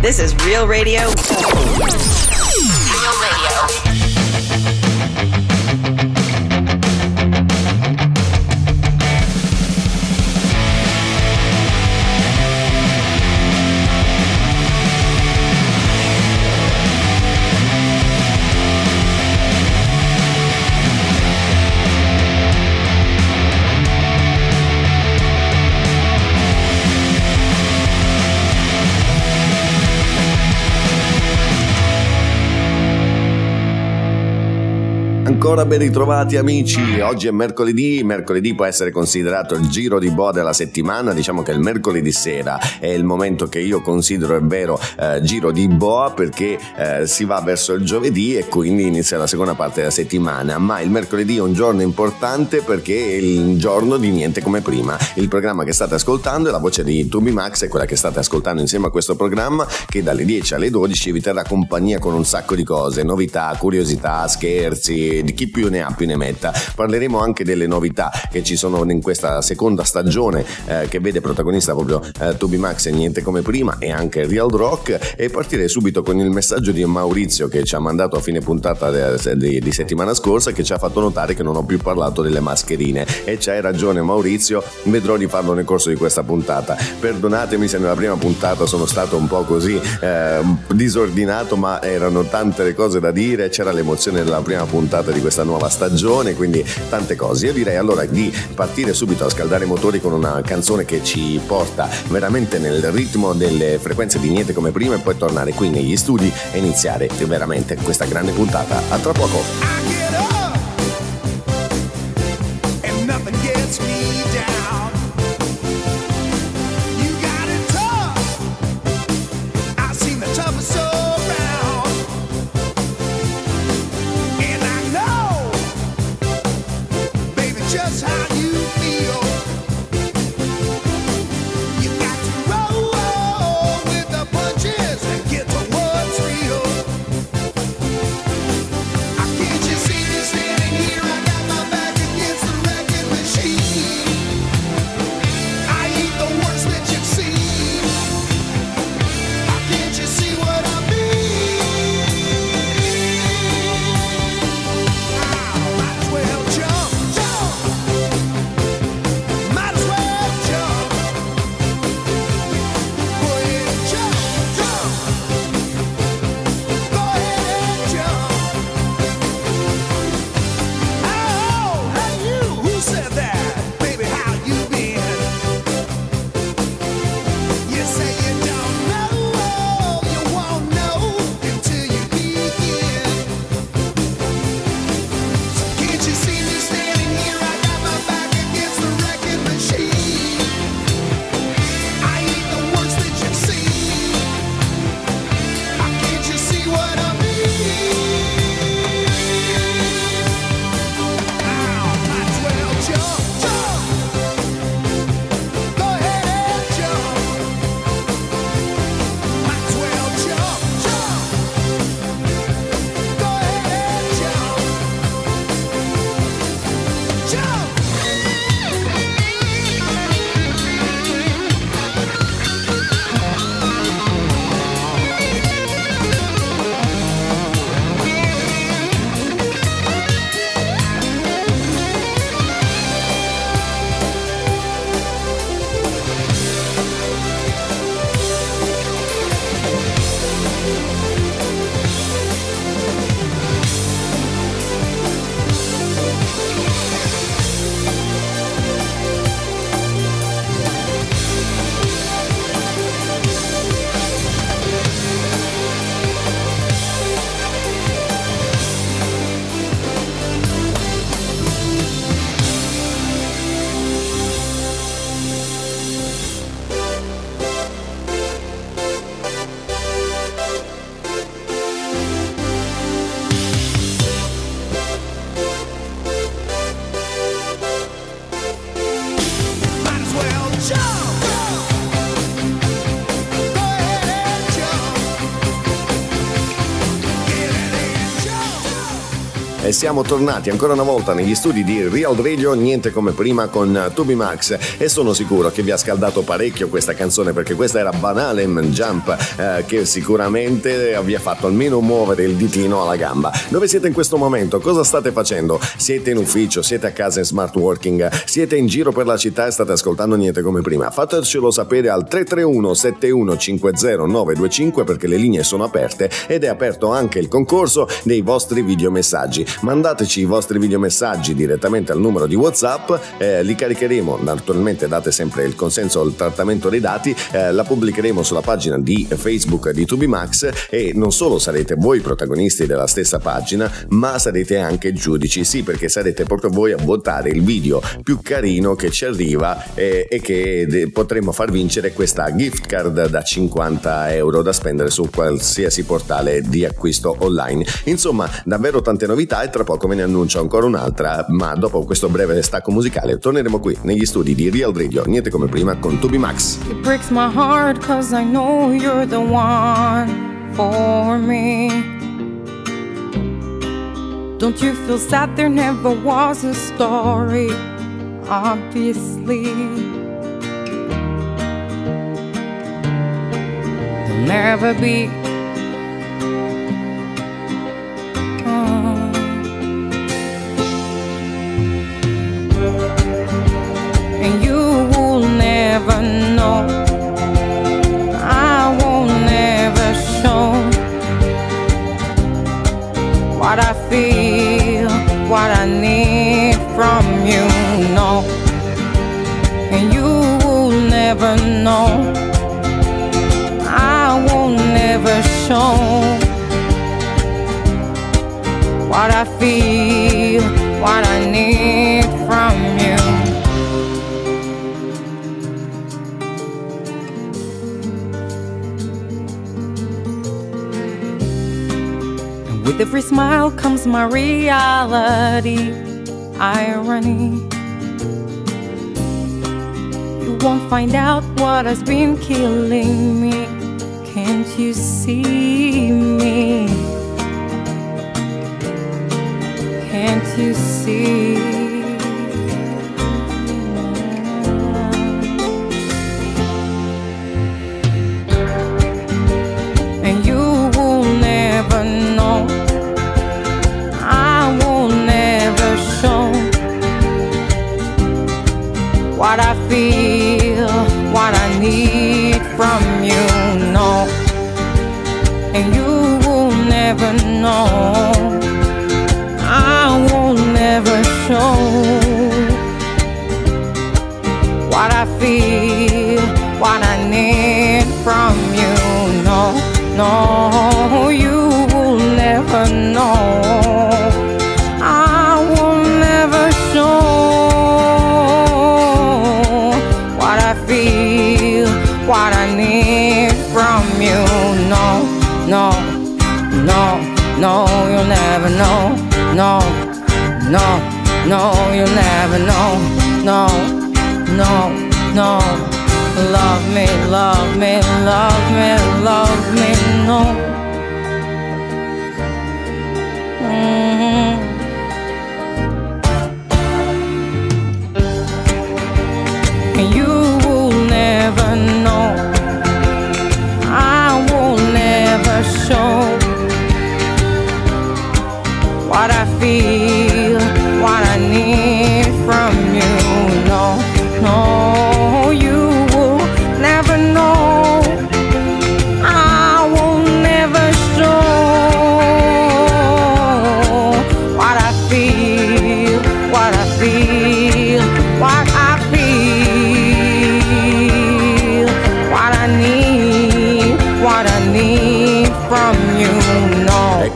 This is Real Radio. Real Radio. Ancora ben ritrovati amici, oggi è mercoledì, mercoledì può essere considerato il giro di boa della settimana, diciamo che il mercoledì sera è il momento che io considero è vero eh, giro di boa perché eh, si va verso il giovedì e quindi inizia la seconda parte della settimana, ma il mercoledì è un giorno importante perché è il giorno di niente come prima, il programma che state ascoltando è la voce di Tubi Max, è quella che state ascoltando insieme a questo programma che dalle 10 alle 12 vi terrà compagnia con un sacco di cose, novità, curiosità, scherzi, chi più ne ha più ne metta. Parleremo anche delle novità che ci sono in questa seconda stagione eh, che vede protagonista proprio eh, Toby Max e niente come prima e anche Real Rock e partire subito con il messaggio di Maurizio che ci ha mandato a fine puntata di, di, di settimana scorsa che ci ha fatto notare che non ho più parlato delle mascherine e c'hai ragione Maurizio, vedrò di farlo nel corso di questa puntata. Perdonatemi se nella prima puntata sono stato un po' così eh, disordinato ma erano tante le cose da dire, c'era l'emozione della prima puntata di di questa nuova stagione, quindi tante cose. Io direi allora di partire subito a scaldare i motori con una canzone che ci porta veramente nel ritmo delle frequenze di niente come prima e poi tornare qui negli studi e iniziare veramente questa grande puntata. A tra poco! Siamo tornati ancora una volta negli studi di Real Radio, niente come prima con Tubi Max e sono sicuro che vi ha scaldato parecchio questa canzone perché questa era Banale Jump eh, che sicuramente vi ha fatto almeno muovere il ditino alla gamba. Dove siete in questo momento? Cosa state facendo? Siete in ufficio, siete a casa in smart working, siete in giro per la città e state ascoltando niente come prima? Fatecelo sapere al 331 7150 925 perché le linee sono aperte ed è aperto anche il concorso dei vostri videomessaggi. Mandateci i vostri videomessaggi direttamente al numero di WhatsApp, eh, li caricheremo, naturalmente date sempre il consenso al trattamento dei dati, eh, la pubblicheremo sulla pagina di Facebook di Tubimax e non solo sarete voi protagonisti della stessa pagina, ma sarete anche giudici, sì perché sarete proprio voi a votare il video più carino che ci arriva eh, e che de- potremo far vincere questa gift card da 50 euro da spendere su qualsiasi portale di acquisto online. Insomma, davvero tante novità e tra poco ve ne annuncio ancora un'altra, ma dopo questo breve stacco musicale torneremo qui negli studi di Real Radio, niente come prima con Tubi Max. It breaks my heart cause I know you're the one for me. Don't you feel sad there never was a story? Obviously. Never be never know. I won't never show what I feel, what I need from you. No, and you will never know. I won't never show what I feel, Every smile comes my reality. Irony. You won't find out what has been killing me. Can't you see me? Can't you see? What I feel, what I need from you. No, and you will never know. I will never show no, you'll never know. No, no, no. Love me, love me, love me, love me, no.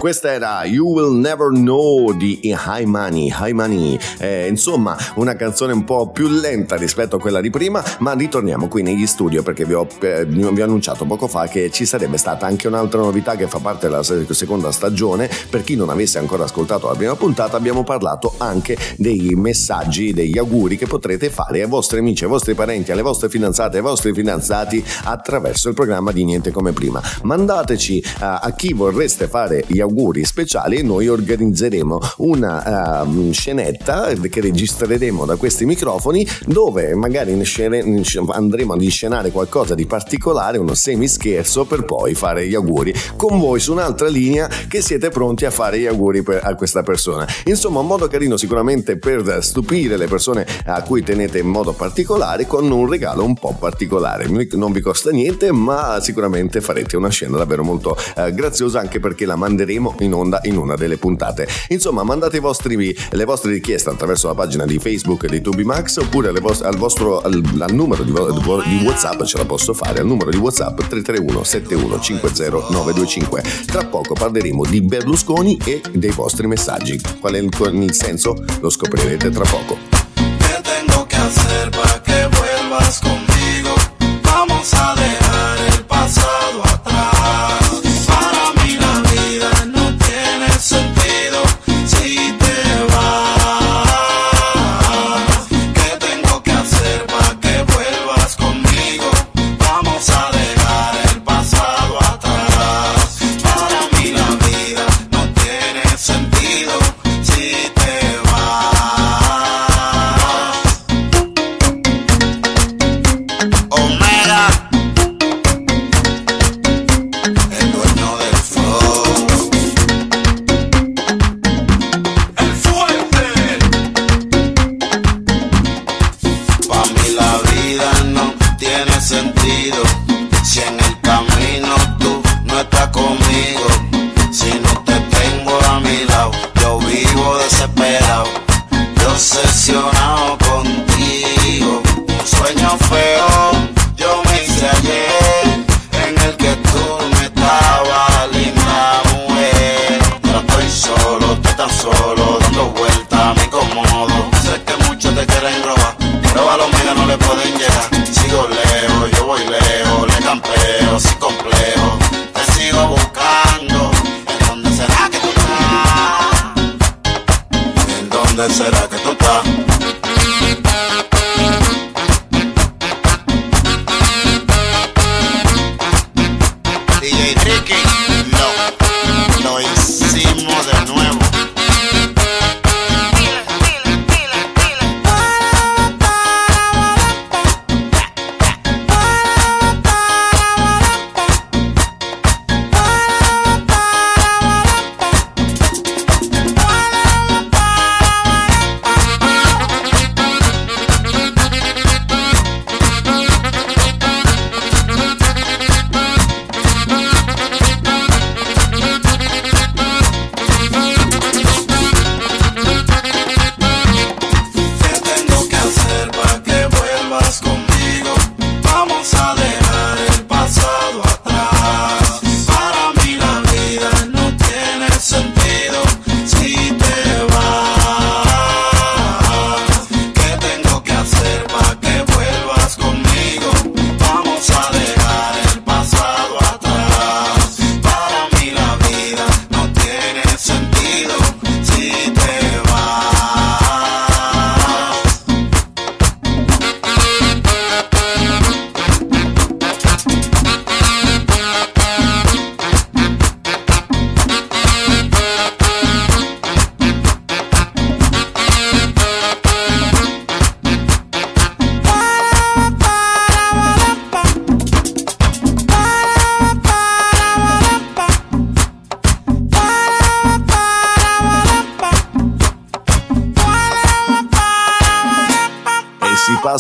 Questa era You Will Never Know di High Money, High Money. Eh, insomma, una canzone un po' più lenta rispetto a quella di prima, ma ritorniamo qui negli studio perché vi ho, eh, vi ho annunciato poco fa che ci sarebbe stata anche un'altra novità che fa parte della seconda stagione. Per chi non avesse ancora ascoltato la prima puntata, abbiamo parlato anche dei messaggi, degli auguri che potrete fare ai vostri amici, ai vostri parenti, alle vostre fidanzate, ai vostri fidanzati attraverso il programma di Niente come prima. Mandateci a chi vorreste fare gli auguri speciali e noi organizzeremo una uh, scenetta che registreremo da questi microfoni dove magari andremo ad inscenare qualcosa di particolare, uno semi scherzo per poi fare gli auguri con voi su un'altra linea che siete pronti a fare gli auguri a questa persona. Insomma, un modo carino sicuramente per stupire le persone a cui tenete in modo particolare con un regalo un po' particolare. Non vi costa niente, ma sicuramente farete una scena davvero molto eh, graziosa anche perché la manderemo in onda in una delle puntate. Insomma, mandate vostri, le vostre richieste attraverso la pagina di Facebook di Tubimax oppure vostre, al, vostro, al, al numero di, di, WhatsApp, ce la posso fare, al numero di WhatsApp 331 7150 925. Tra poco parleremo di Berlusconi e dei vostri messaggi. Qual è il, il senso? Lo scoprirete tra poco. ¿Qué tengo que hacer para que vuelvas conmigo?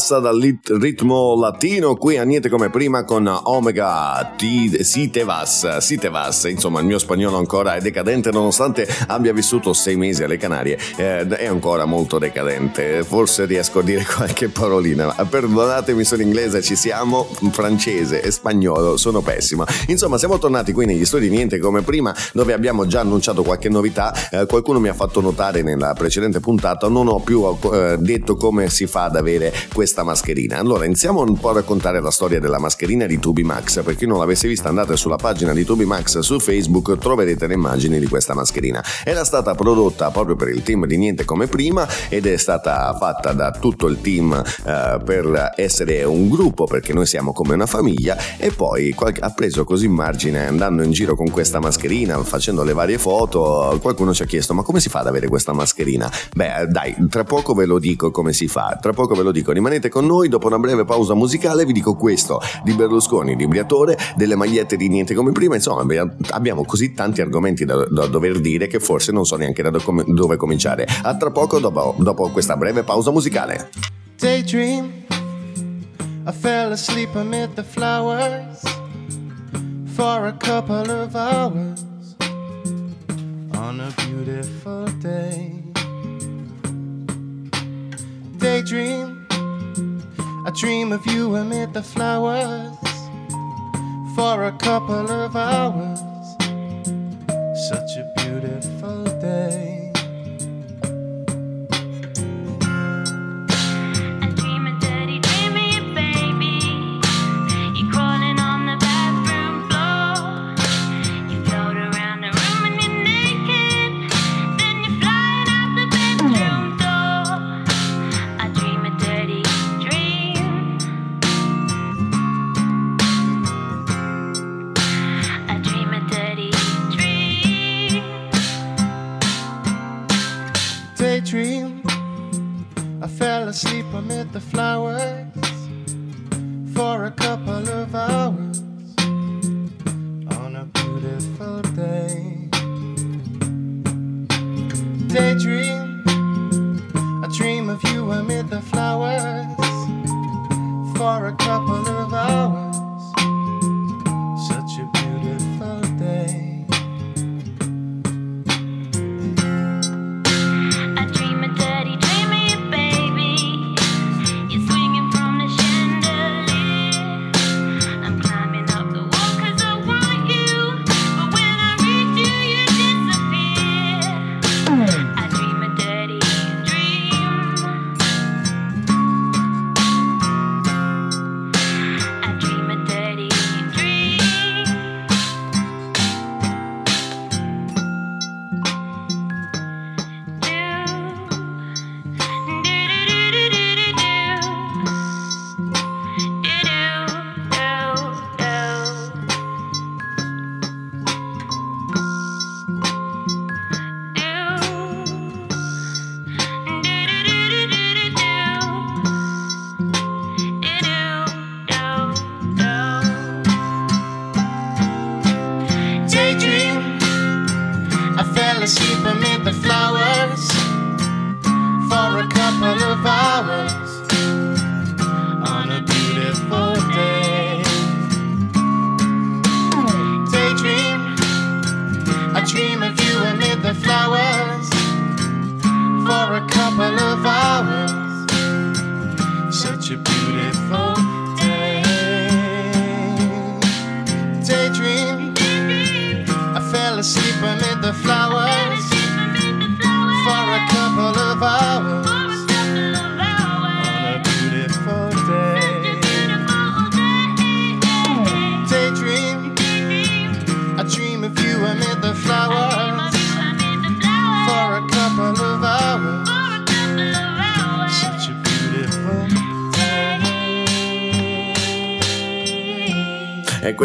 Passa dal ritmo latino qui a niente come prima con Omega Ti- Si te vas, si te vas. Insomma, il mio spagnolo ancora è decadente nonostante abbia vissuto sei mesi alle Canarie. eh, è ancora molto decadente. Forse riesco a dire qualche parolina. Perdonatemi, sono inglese, ci siamo. Francese e spagnolo, sono pessima. Insomma, siamo tornati qui negli studi Niente come prima, dove abbiamo già annunciato qualche novità. Eh, qualcuno mi ha fatto notare nella precedente puntata, non ho più eh, detto come si fa ad avere questa questa mascherina. Allora iniziamo un po' a raccontare la storia della mascherina di Tubi Max. Per chi non l'avesse vista andate sulla pagina di Tubi Max su Facebook, troverete le immagini di questa mascherina. Era stata prodotta proprio per il team di Niente come prima ed è stata fatta da tutto il team eh, per essere un gruppo perché noi siamo come una famiglia e poi ha preso così margine andando in giro con questa mascherina, facendo le varie foto, qualcuno ci ha chiesto ma come si fa ad avere questa mascherina? Beh dai, tra poco ve lo dico come si fa, tra poco ve lo dico, rimanete con noi, dopo una breve pausa musicale vi dico questo, di Berlusconi, di Briatore, delle magliette di niente come prima, insomma abbiamo così tanti argomenti da, da dover dire che forse non so neanche da dove cominciare. A tra poco dopo, dopo questa breve pausa musicale. Daydream, I fell asleep amid the flowers for a couple of hours on a beautiful day. Daydream, I dream of you amid the flowers for a couple of hours. Such a beautiful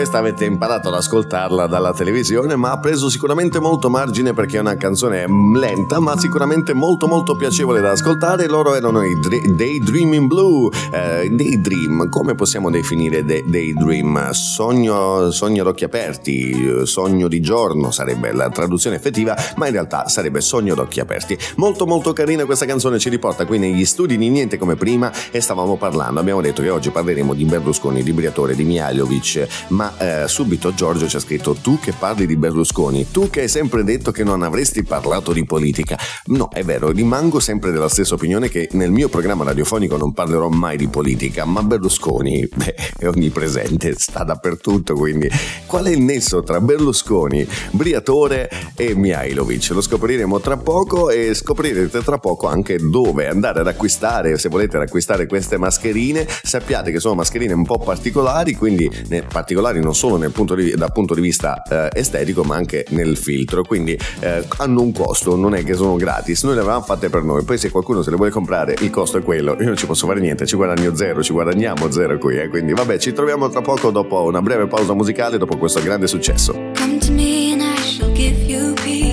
questa avete imparato ad ascoltarla dalla televisione, ma ha preso sicuramente molto margine perché è una canzone lenta, ma sicuramente molto molto piacevole da ascoltare. Loro erano i Daydreaming Blue. Eh, daydream, come possiamo definire Daydream? Sogno, sogno ad occhi aperti, sogno di giorno sarebbe la traduzione effettiva, ma in realtà sarebbe sogno ad occhi aperti. Molto molto carina questa canzone, ci riporta qui negli studi di Niente come prima e stavamo parlando, abbiamo detto che oggi parleremo di Berlusconi, di Briatore, di Mialovic, ma eh, subito Giorgio ci ha scritto tu che parli di Berlusconi, tu che hai sempre detto che non avresti parlato di politica. No, è vero, rimango sempre della stessa opinione che nel mio programma radiofonico non parlerò mai di politica, ma Berlusconi beh, è onnipresente, sta dappertutto, quindi qual è il nesso tra Berlusconi, Briatore e Mihailovic? Lo scopriremo tra poco e scoprirete tra poco anche dove andare ad acquistare, se volete acquistare queste mascherine, sappiate che sono mascherine un po' particolari, quindi particolari non solo punto di, dal punto di vista eh, estetico, ma anche nel filtro, quindi eh, hanno un costo, non è che sono gratis, noi le avevamo fatte per noi, poi se qualcuno se le vuole comprare il costo è quello, io non ci posso fare niente, ci guadagno zero, ci guadagniamo zero qui, eh, quindi vabbè, ci troviamo tra poco dopo una breve pausa musicale, dopo questo grande successo. Come to me and I shall give you peace.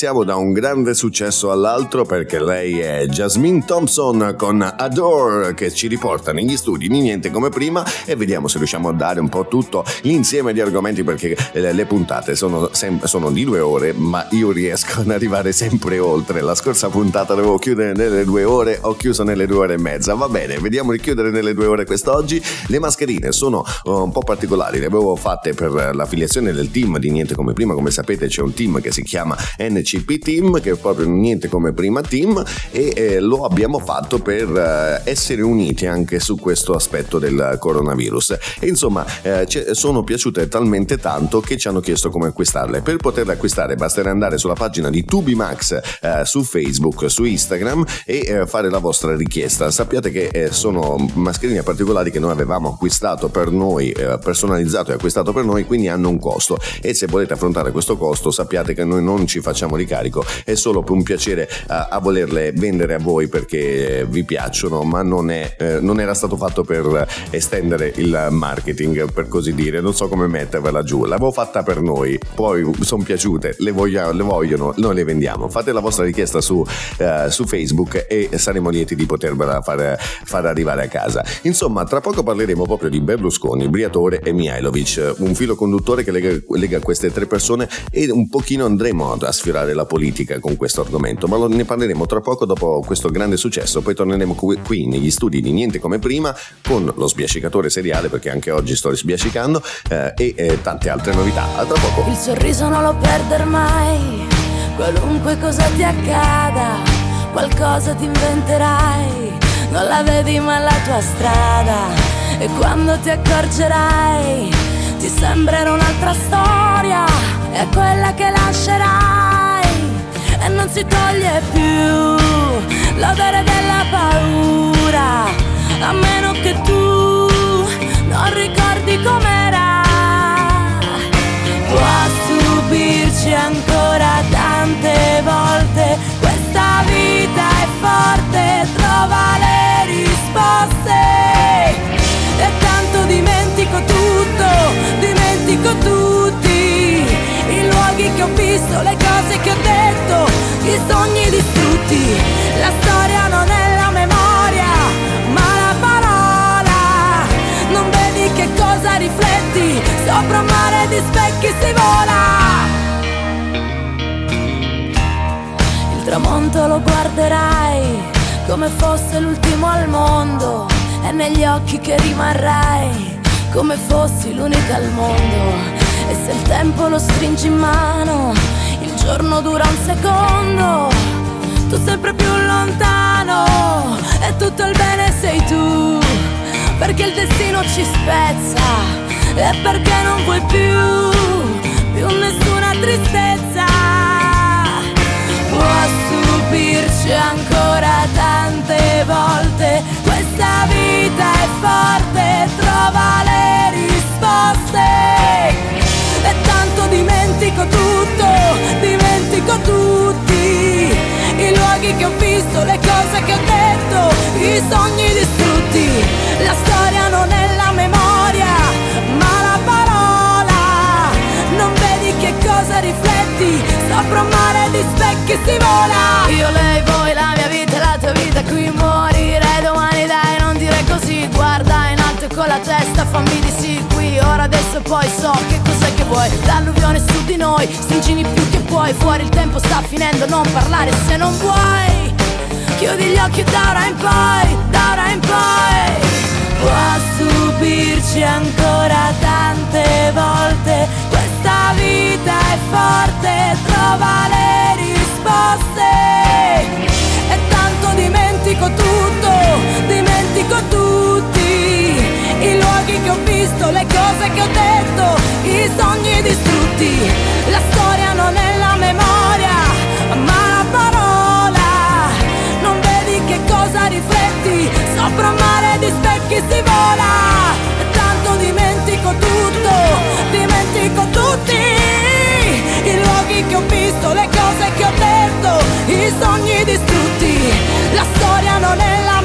Passiamo da un grande successo all'altro perché lei è Jasmine Thompson con Adore che ci riporta negli studi di niente come prima e vediamo se riusciamo a dare un po' tutto l'insieme di argomenti perché le puntate sono, sem- sono di due ore ma io riesco ad arrivare sempre oltre. La scorsa puntata dovevo chiudere nelle due ore, ho chiuso nelle due ore e mezza. Va bene, vediamo di chiudere nelle due ore quest'oggi. Le mascherine sono uh, un po' particolari, le avevo fatte per l'affiliazione del team di niente come prima, come sapete c'è un team che si chiama N NCP Team, che è proprio niente come prima team, e eh, lo abbiamo fatto per eh, essere uniti anche su questo aspetto del coronavirus. E insomma, eh, sono piaciute talmente tanto che ci hanno chiesto come acquistarle. Per poterle acquistare basterà andare sulla pagina di Tubimax eh, su Facebook, su Instagram e eh, fare la vostra richiesta. Sappiate che eh, sono mascherine particolari che noi avevamo acquistato per noi, personalizzato e acquistato per noi, quindi hanno un costo. E se volete affrontare questo costo, sappiate che noi non ci facciamo ricarico è solo per un piacere a, a volerle vendere a voi perché vi piacciono, ma non, è, eh, non era stato fatto per estendere il marketing, per così dire. Non so come mettervela giù. L'avevo fatta per noi, poi sono piaciute, le, voglio, le vogliono, noi le vendiamo. Fate la vostra richiesta su, uh, su Facebook e saremo lieti di potervela far, far, arrivare a casa. Insomma, tra poco parleremo proprio di Berlusconi, Briatore e Mihailovic, un filo conduttore che lega, lega queste tre persone e un pochino andremo a sfiorare la politica con questo argomento, ma ne parleremo tra poco dopo questo grande successo. Poi torneremo qui negli studi di Niente come prima con lo sbiascicatore seriale, perché anche oggi sto sbiascicando, eh, e eh, tante altre novità. A tra poco. Il sorriso non lo perder mai, qualunque cosa ti accada, qualcosa ti inventerai, non la vedi ma la tua strada. E quando ti accorgerai, ti sembrerà un'altra storia, è quella che lascerai e non si toglie più l'odore della paura, a meno che tu non ricordi com'era. Può stupirci ancora tante volte, questa vita è forte, trova le risposte. E tanto dimentico tutto, dimentico tutti i luoghi che ho visto, le cose che ho detto, i sogni distrutti. La storia non è la memoria, ma la parola. Non vedi che cosa rifletti, sopra un mare di specchi si vola. Il tramonto lo guarderai come fosse l'ultimo al mondo. È negli occhi che rimarrai come fossi l'unica al mondo. E se il tempo lo stringi in mano, giorno dura un secondo, tu sempre più lontano e tutto il bene sei tu, perché il destino ci spezza e perché non vuoi più, più nessuna tristezza. Può stupirci ancora tante volte, questa vita è forte, trova le risposte. Dimentico tutto, dimentico tutti i luoghi che ho visto, le cose che ho detto, i sogni distrutti. La storia non è la memoria, ma la parola. Non vedi che cosa rifletti, sopra un mare di specchi si vola. Io, lei, voi, la mia vita, la tua vita, qui morirei domani, dai, non dire così. Guarda in alto con la testa, fammi di sì ora adesso poi so che cos'è che vuoi. L'alluvione su di noi, stringini più che puoi, fuori il tempo sta finendo, non parlare se non vuoi. Chiudi gli occhi da ora in poi, da ora in cose che ho detto, i sogni distrutti. La storia non è la memoria, ma la parola. Non vedi che cosa rifletti, sopra un mare di specchi si vola. Tanto dimentico tutto, dimentico tutti i luoghi che ho visto, le cose che ho detto, i sogni distrutti. La storia non è la memoria,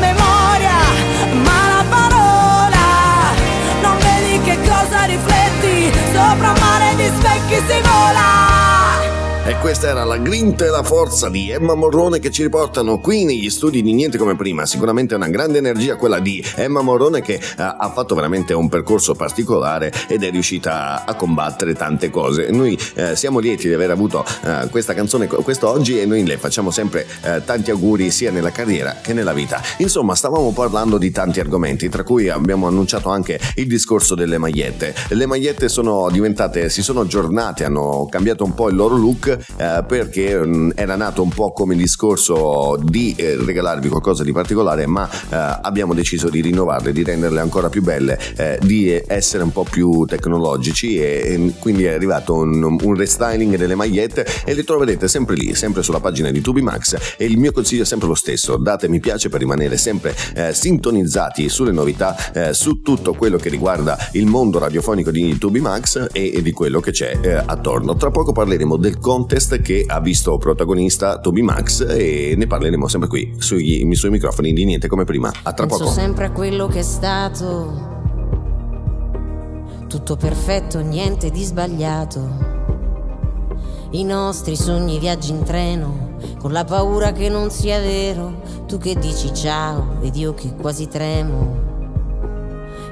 sopra un mare di specchi si vola. E questa era la grinta e la forza di Emma Morrone che ci riportano qui negli studi di Niente come prima. Sicuramente una grande energia quella di Emma Morrone che ha, ha fatto veramente un percorso particolare ed è riuscita a, combattere tante cose. Noi eh, siamo lieti di aver avuto eh, questa canzone quest'oggi e noi le facciamo sempre eh, tanti auguri sia nella carriera che nella vita. Insomma, stavamo parlando di tanti argomenti, tra cui abbiamo annunciato anche il discorso delle magliette. Le magliette sono diventate, si sono aggiornate, hanno cambiato un po' il loro look eh, perché mh, era nato un po' come il discorso di eh, regalarvi qualcosa di particolare, ma eh, abbiamo deciso di rinnovarle, di renderle ancora più belle, eh, di essere un po' più tecnologici e, e quindi è arrivato un, un, restyling delle magliette e le troverete sempre lì, sempre sulla pagina di Tubimax e il mio consiglio è sempre lo stesso, date mi piace per rimanere sempre eh, sintonizzati sulle novità, su tutto quello che riguarda il mondo radiofonico di Tubimax e, e di quello che c'è attorno. Tra poco parleremo del conto contest che ha visto protagonista Toby Max e ne parleremo sempre qui sui, sui microfoni di niente come prima. A tra Penso poco. sempre a quello che è stato. Tutto perfetto, niente di sbagliato. I nostri sogni, viaggi in treno, con la paura che non sia vero. Tu che dici ciao ed io che quasi tremo.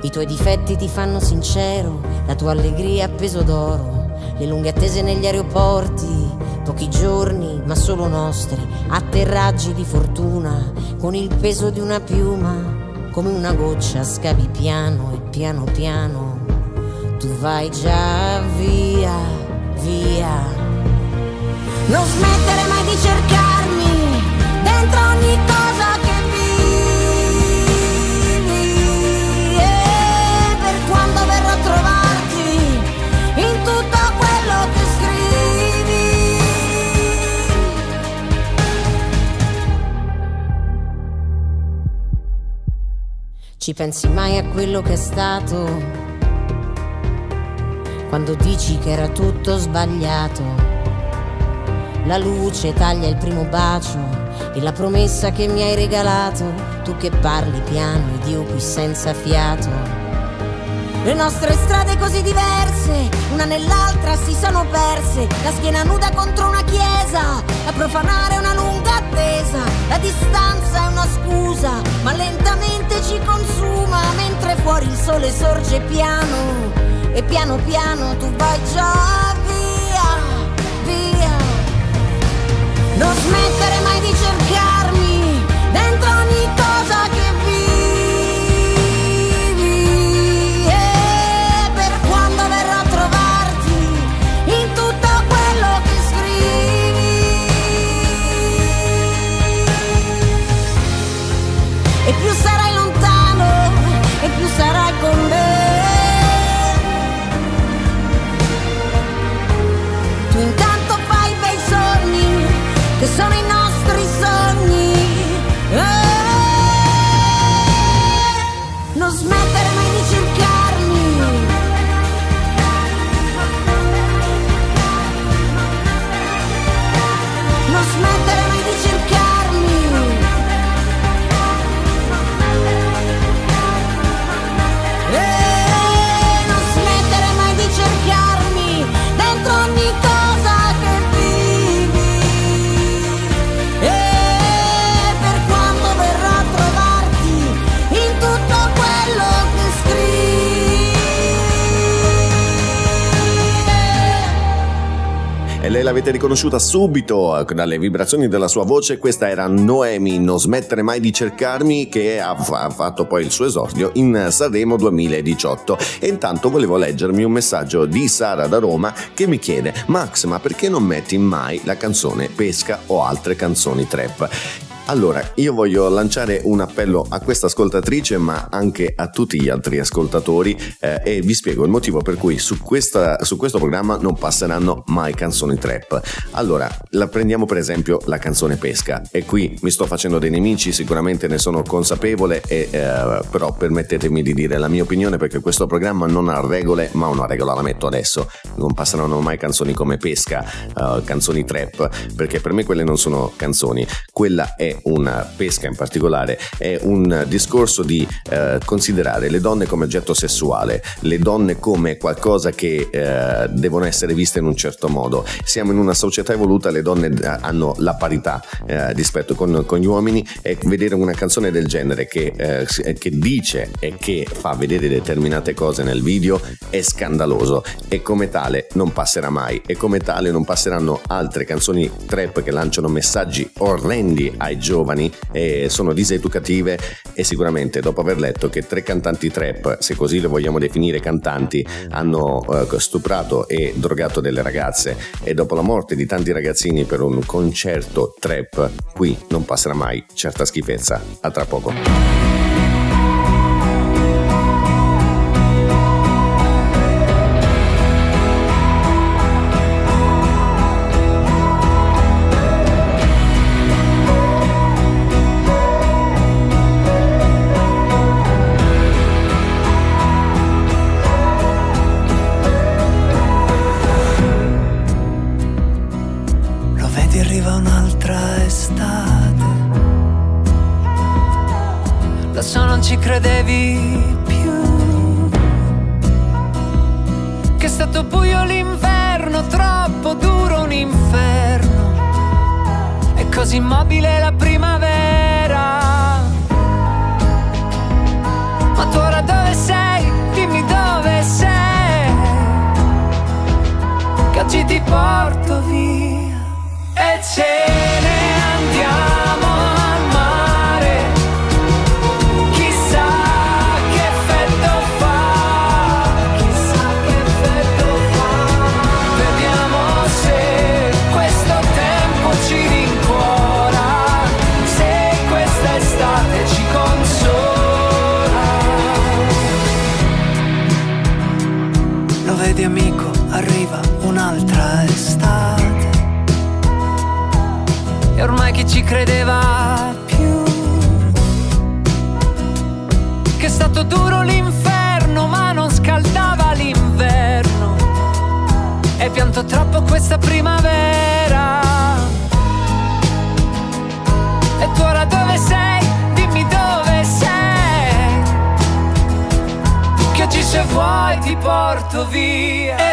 I tuoi difetti ti fanno sincero, la tua allegria a peso d'oro, le lunghe attese negli aeroporti, pochi giorni ma solo nostri, atterraggi di fortuna, con il peso di una piuma, come una goccia scavi piano e piano piano, tu vai già via, via. Non smettere mai di cercarmi dentro ogni cosa Ci pensi mai a quello che è stato? Quando dici che era tutto sbagliato. La luce taglia il primo bacio e la promessa che mi hai regalato, tu che parli piano ed io qui senza fiato. Le nostre strade così diverse, una nell'altra si sono perse, la schiena nuda contro una chiesa, a profanare una lunga attesa, la distanza è una scusa, ma lentamente ci consuma, mentre fuori il sole sorge piano, e piano piano tu vai già via, via. Non smettere mai di cercarmi dentro ogni cosa che l'avete riconosciuta subito eh, dalle vibrazioni della sua voce. Questa era Noemi, non smettere mai di cercarmi, che ha, fa- ha fatto poi il suo esordio in Sanremo 2018. E intanto volevo leggermi un messaggio di Sara da Roma che mi chiede: Max, ma perché non metti mai la canzone Pesca o altre canzoni trap? Allora, io voglio lanciare un appello a questa ascoltatrice, ma anche a tutti gli altri ascoltatori, eh, e vi spiego il motivo per cui su, questa- su questo programma non passeranno mai canzoni trap. Allora, la prendiamo per esempio la canzone Pesca, e qui mi sto facendo dei nemici, sicuramente ne sono consapevole, e, eh, però permettetemi di dire la mia opinione perché questo programma non ha regole, ma una regola la metto adesso. Non passeranno mai canzoni come Pesca, eh, canzoni trap, perché per me quelle non sono canzoni. Quella è una pesca in particolare, è un discorso di eh, considerare le donne come oggetto sessuale, le donne come qualcosa che eh, devono essere viste in un certo modo. Siamo in una società evoluta, le donne eh, hanno la parità eh, rispetto con, con gli uomini e vedere una canzone del genere che, eh, si- che dice e che fa vedere determinate cose nel video è scandaloso e come tale non passerà mai e come tale non passeranno altre canzoni trap che lanciano messaggi orrendi ai giovani e sono diseducative e sicuramente dopo aver letto che tre cantanti trap, se così le vogliamo definire cantanti, hanno eh, stuprato e drogato delle ragazze e dopo la morte di tanti ragazzini per un concerto trap, qui non passerà mai certa schifezza. A tra poco. Vuoi ti porto via.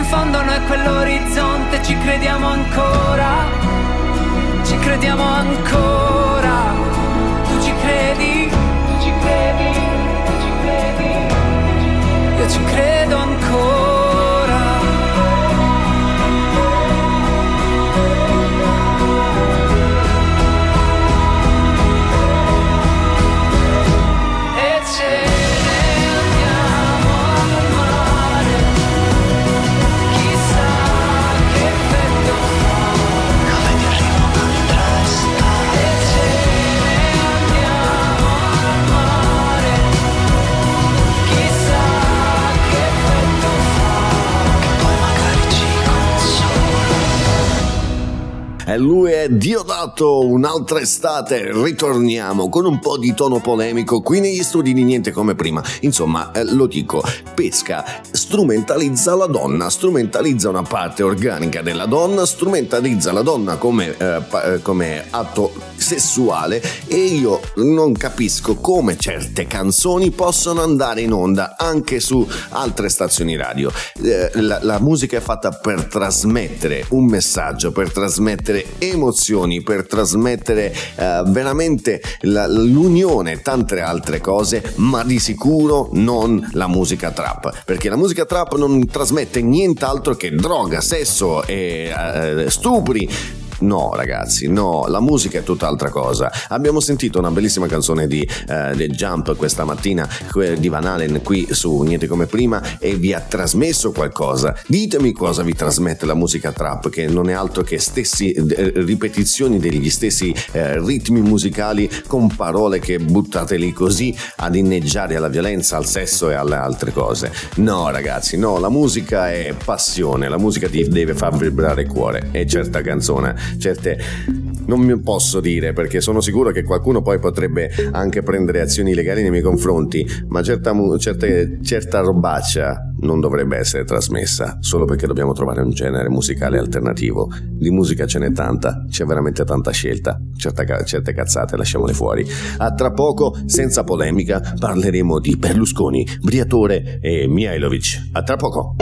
In fondo noi quell'orizzonte ci crediamo ancora. Ci crediamo ancora. Tu ci credi? Tu ci credi? Tu ci credi? Io ci credo ancora. E lui è Diodato, un'altra estate, ritorniamo con un po' di tono polemico qui negli studi di Niente Come Prima. Insomma, eh, lo dico, Pesca strumentalizza la donna, strumentalizza una parte organica della donna, strumentalizza la donna come, eh, pa- eh, come atto sessuale e io non capisco come certe canzoni possono andare in onda anche su altre stazioni radio. Eh, la, la musica è fatta per trasmettere un messaggio, per trasmettere emozioni, per trasmettere eh, veramente la- l'unione e tante altre cose, ma di sicuro non la musica trap, perché la musica trap non trasmette nient'altro che droga, sesso e eh, stupri. No, ragazzi, no, la musica è tutt'altra cosa. Abbiamo sentito una bellissima canzone di eh, The Jump questa mattina di Van Halen qui su Niente come prima e vi ha trasmesso qualcosa. Ditemi cosa vi trasmette la musica trap, che non è altro che stessi eh, ripetizioni degli stessi eh, ritmi musicali con parole che buttate lì così ad inneggiare alla violenza, al sesso e alle altre cose. No, ragazzi, no, la musica è passione, la musica ti deve far vibrare il cuore e certa canzone certe non mi posso dire perché sono sicuro che qualcuno poi potrebbe anche prendere azioni legali nei miei confronti, ma certa, certe- certa robaccia non dovrebbe essere trasmessa solo perché dobbiamo trovare un genere musicale alternativo. Di musica ce n'è tanta, c'è veramente tanta scelta, Certa certe cazzate lasciamole fuori. A tra poco, senza polemica, parleremo di Berlusconi, Briatore e Mihailovic. A tra poco.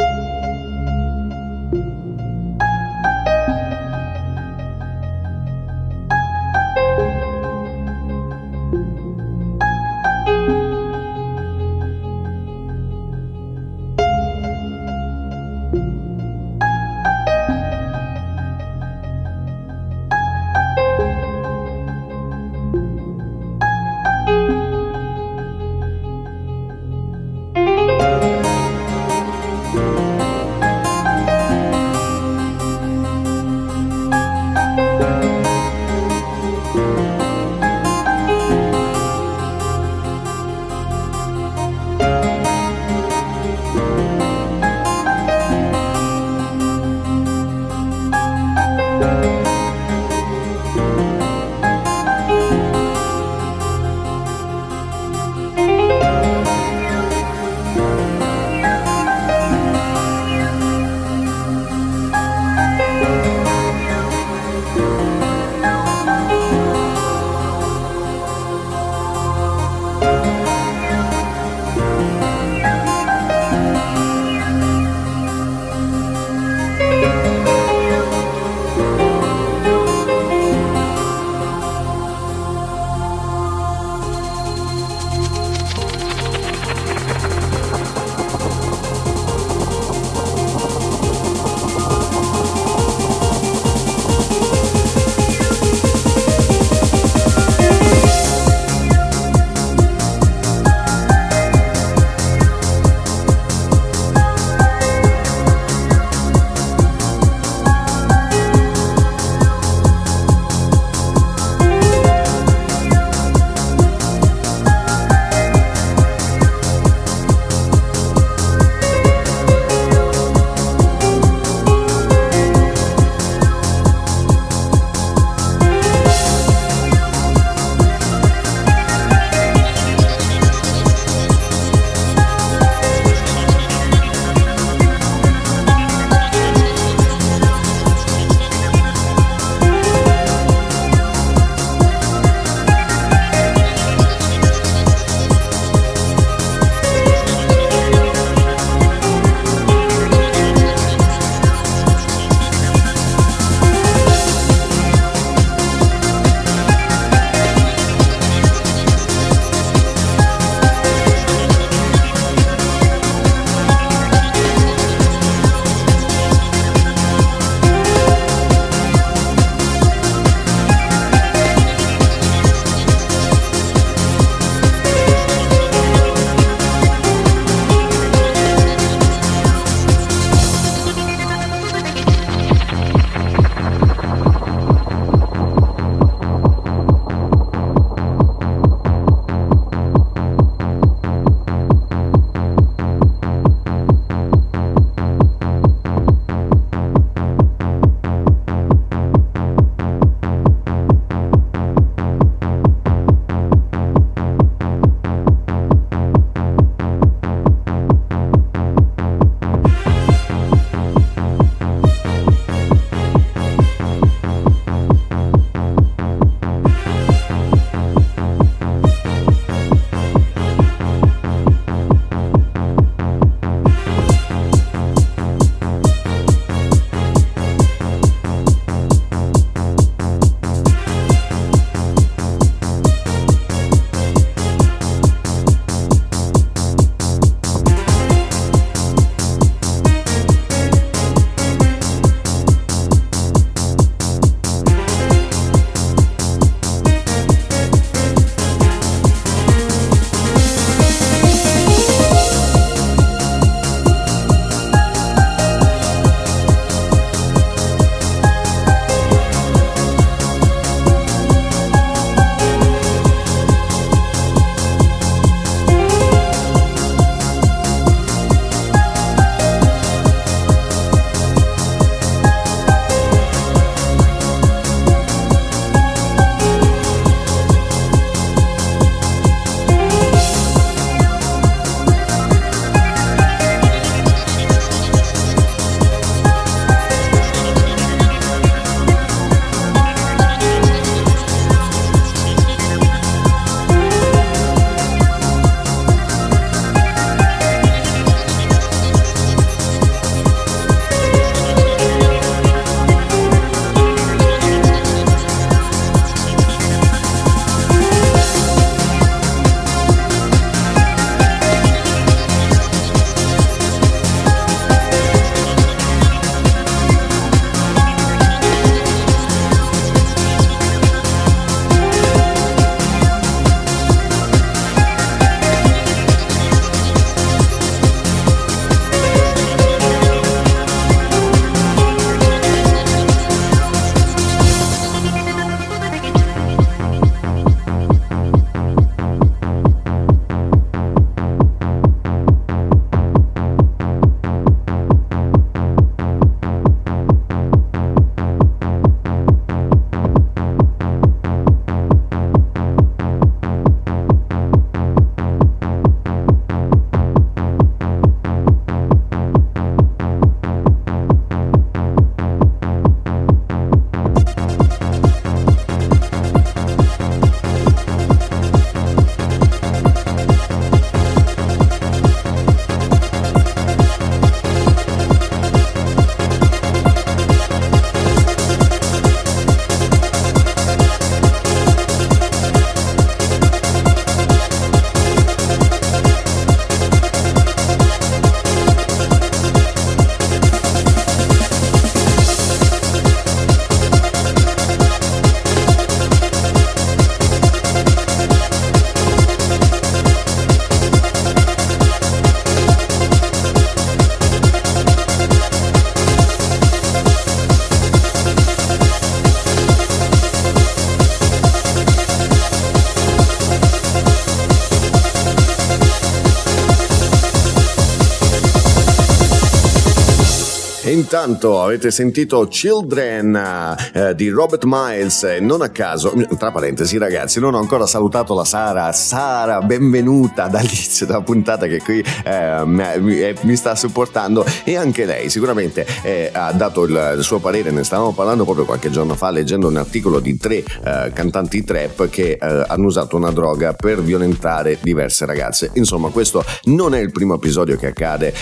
Intanto avete sentito Children eh, di Robert Miles, non a caso, tra parentesi ragazzi, non ho ancora salutato la Sara. Sara, benvenuta dall'inizio della puntata che qui eh, mi, eh, mi, sta supportando e anche lei sicuramente eh, ha dato il, il, suo parere, ne stavamo parlando proprio qualche giorno fa leggendo un articolo di tre eh, cantanti trap che eh, hanno usato una droga per violentare diverse ragazze. Insomma, questo non è il primo episodio che accade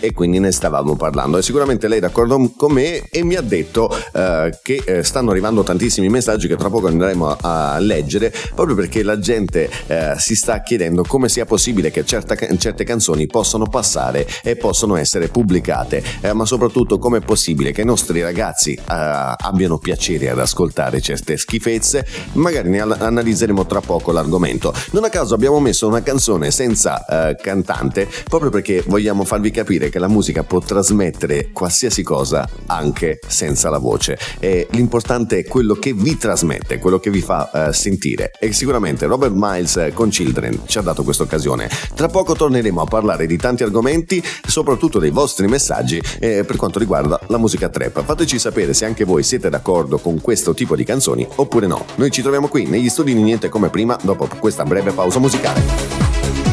e quindi ne stavamo parlando e sicuramente lei è d'accordo con me e mi ha detto eh, che eh, stanno arrivando tantissimi messaggi che tra poco andremo a, leggere proprio perché la gente eh, si sta chiedendo come sia possibile che certa, certe canzoni possano passare e possono essere pubblicate. Eh, ma soprattutto come è possibile che i nostri ragazzi eh, abbiano piacere ad ascoltare certe schifezze? Magari ne analizzeremo tra poco l'argomento. Non a caso abbiamo messo una canzone senza eh, cantante proprio perché vogliamo farvi capire che la musica può trasmettere qualsiasi cosa anche senza la voce. E l'importante è quello che vi trasmette, quello che vi fa uh, sentire e sicuramente Robert Miles con Children ci ha dato questa occasione. Tra poco torneremo a parlare di tanti argomenti, soprattutto dei vostri messaggi eh, per quanto riguarda la musica trap. Fateci sapere se anche voi siete d'accordo con questo tipo di canzoni oppure no. Noi ci troviamo qui negli studi di Niente come prima dopo questa breve pausa musicale.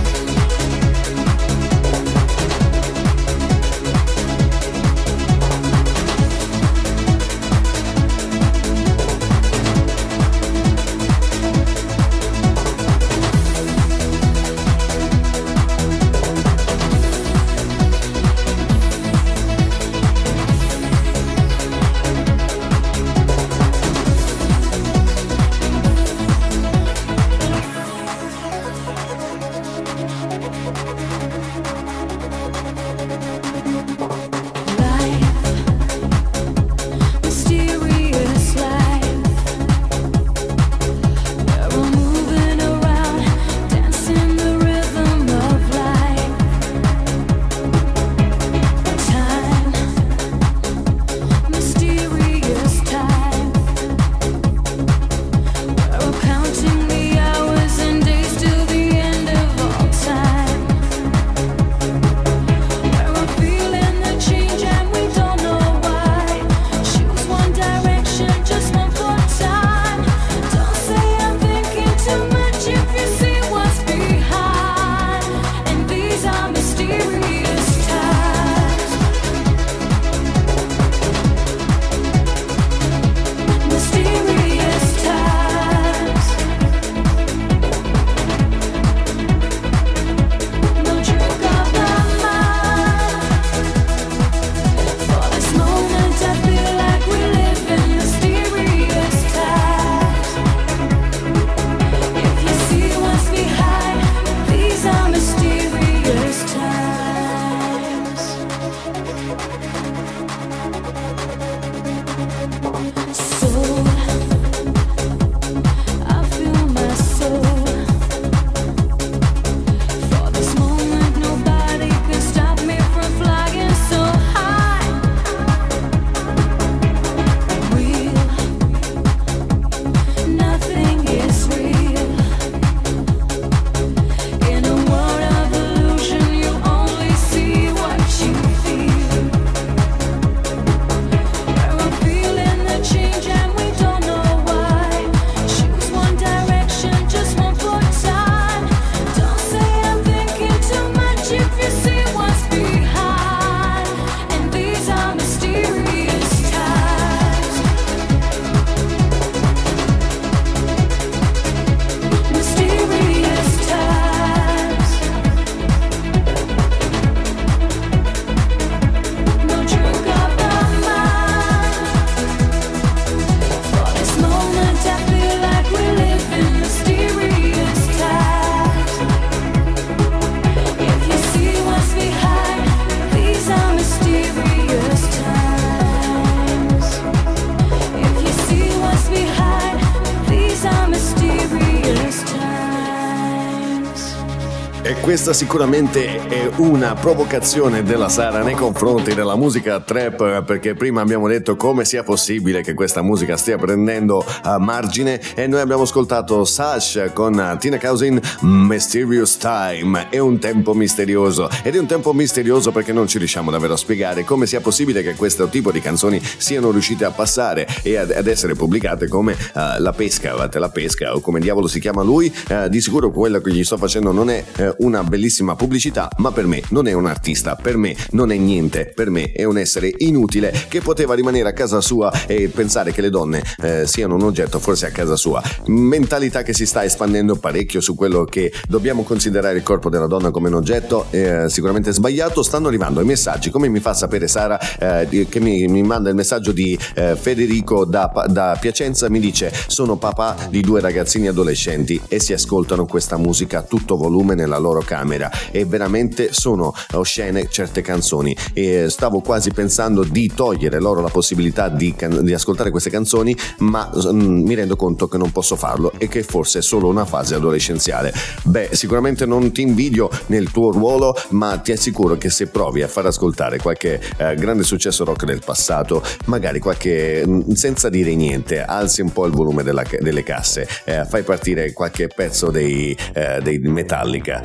Questa sicuramente è una provocazione della Sara nei confronti della musica trap, perché prima abbiamo detto come sia possibile che questa musica stia prendendo a margine e noi abbiamo ascoltato Sash con Tina Cousin Mysterious Time, è un tempo misterioso ed è un tempo misterioso perché non ci riusciamo davvero a spiegare come sia possibile che questo tipo di canzoni siano riuscite a passare e ad, essere pubblicate come uh, La Pesca, la Pesca o come diavolo si chiama lui, uh, di sicuro quello che gli sto facendo non è uh, una bellissima pubblicità, ma per me non è un artista, per me non è niente, per me è un essere inutile che poteva rimanere a casa sua e pensare che le donne eh, siano un oggetto forse a casa sua. Mentalità che si sta espandendo parecchio su quello che dobbiamo considerare il corpo della donna come un oggetto, eh, sicuramente sbagliato. Stanno arrivando i messaggi, come mi fa sapere Sara, eh, che mi, mi, manda il messaggio di eh, Federico da, da Piacenza, mi dice sono papà di due ragazzini adolescenti e si ascoltano questa musica a tutto volume nella loro camera. E veramente sono oscene certe canzoni. E stavo quasi pensando di togliere loro la possibilità di, di ascoltare queste canzoni ma mm, mi rendo conto che non posso farlo e che forse è solo una fase adolescenziale. Beh sicuramente non ti invidio nel tuo ruolo ma ti assicuro che se provi a far ascoltare qualche eh, grande successo rock del passato magari qualche mm, senza dire niente alzi un po' il volume della, delle casse eh, fai partire qualche pezzo dei, eh, dei Metallica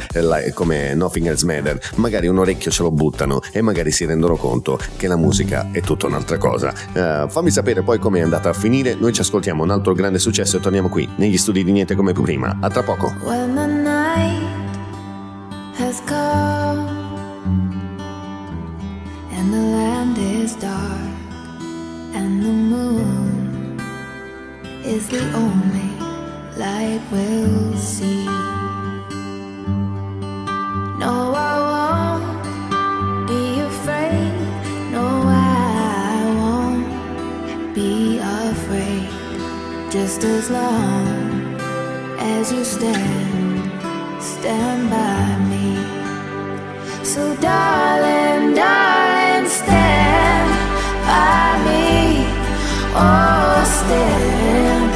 come Nothing Else Matter, magari un orecchio ce lo buttano e magari si rendono conto che la musica è tutta un'altra cosa. Uh, fammi sapere poi come è andata a finire, noi ci ascoltiamo un altro grande successo e torniamo qui negli studi di Niente come prima. A tra poco. When the night has come and the land is dark and the moon is the only light we'll see. No, I won't be afraid. No, I won't be afraid. Just as long as you stand, stand by me. So, darling, darling, stand by me. Oh, stand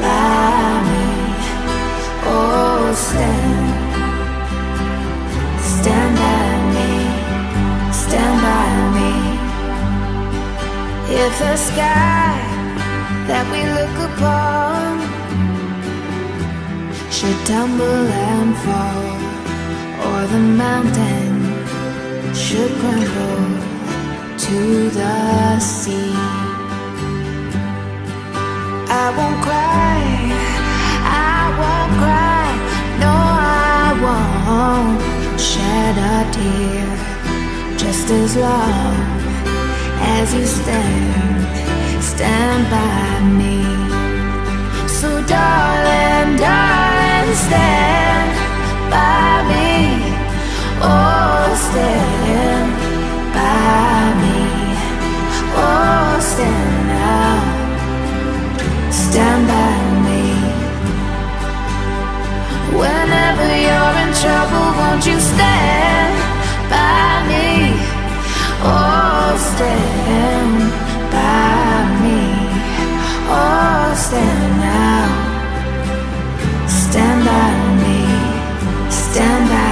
by me. Oh, stand. If the sky that we look upon should tumble and fall, or the mountain should crumble to the sea, I won't cry, I won't cry, no, I won't shed a tear just as long as you stand, stand by me. So, darling, darling, stand by me. Oh, stand by me. Oh, stand now. Stand by me. Whenever you're in trouble, won't you stand by me? Oh, stand by me. Oh, stand now. Stand by me. Stand by.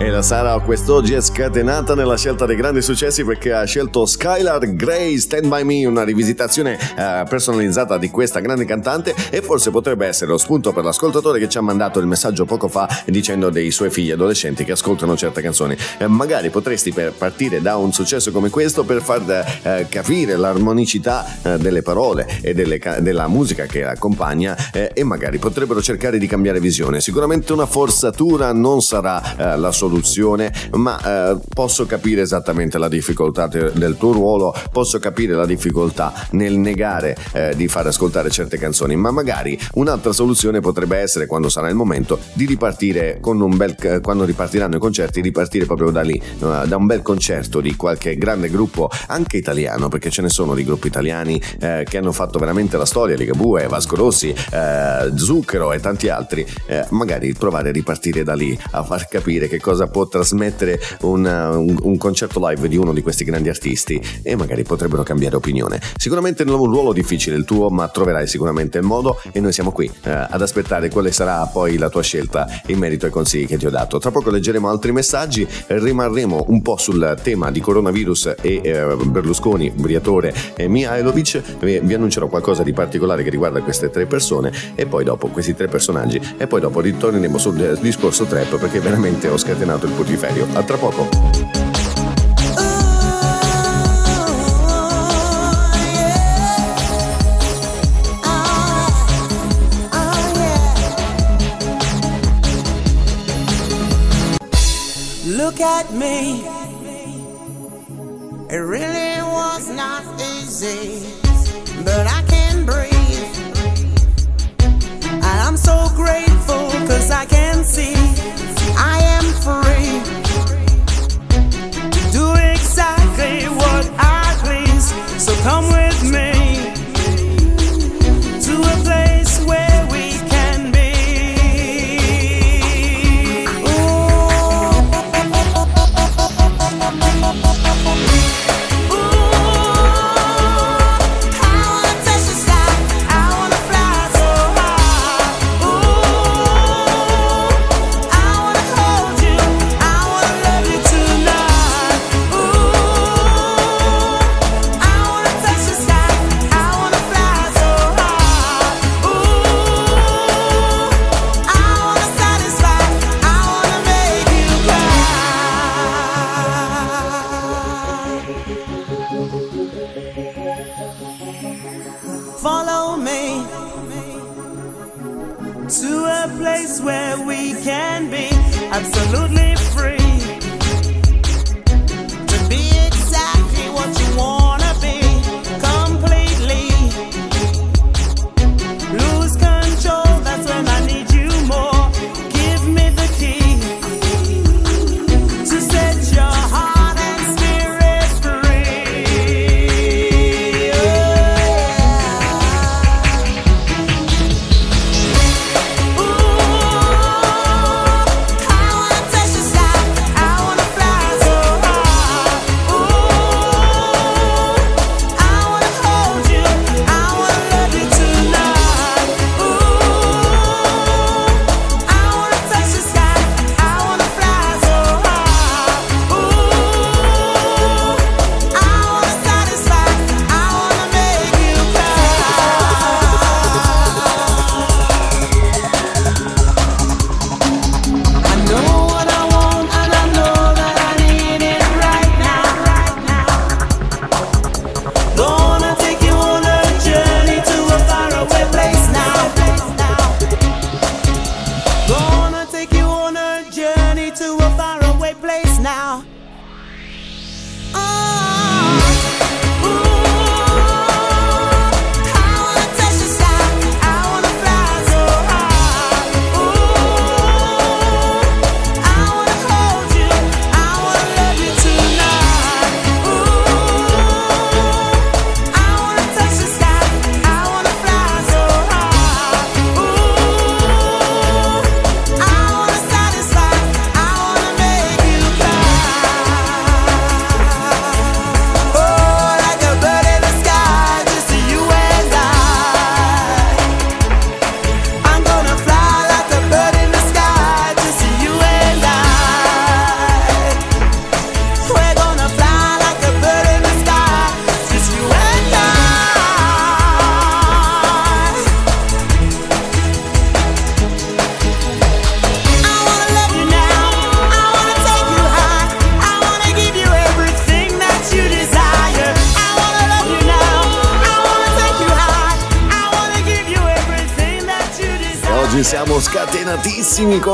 E la Sara quest'oggi è scatenata nella scelta dei grandi successi perché ha scelto Skylar Grey Stand By Me, una rivisitazione eh, personalizzata di questa grande cantante e forse potrebbe essere lo spunto per l'ascoltatore che ci ha mandato il messaggio poco fa dicendo dei suoi figli adolescenti che ascoltano certe canzoni. Eh, magari potresti partire da un successo come questo per far eh, capire l'armonicità eh, delle parole e delle, della musica che accompagna eh, e magari potrebbero cercare di cambiare visione. Sicuramente una forzatura non sarà eh, la soluzione soluzione, ma eh, posso capire esattamente la difficoltà del tuo ruolo, posso capire la difficoltà nel negare eh, di far ascoltare certe canzoni, ma magari un'altra soluzione potrebbe essere quando sarà il momento di ripartire con un bel quando ripartiranno i concerti, ripartire proprio da lì, da un bel concerto di qualche grande gruppo anche italiano, perché ce ne sono di gruppi italiani eh, che hanno fatto veramente la storia, Ligabue, Vasco Rossi, eh, Zucchero e tanti altri, eh, magari provare a ripartire da lì, a far capire che cosa può trasmettere un, un, un, concerto live di uno di questi grandi artisti e magari potrebbero cambiare opinione. Sicuramente non è un ruolo difficile il tuo, ma troverai sicuramente il modo e noi siamo qui eh, ad aspettare quale sarà poi la tua scelta in merito ai consigli che ti ho dato. Tra poco leggeremo altri messaggi, rimarremo un po' sul tema di coronavirus e eh, Berlusconi, Briatore e Mihailovic, vi annuncerò qualcosa di particolare che riguarda queste tre persone e poi dopo questi tre personaggi e poi dopo ritorneremo sul discorso trap perché veramente ho scatenato il putiferio. A tra poco. Look at me. It really was not easy, but I can breathe. And I'm so grateful cause I can see free to do exactly what I please. So come with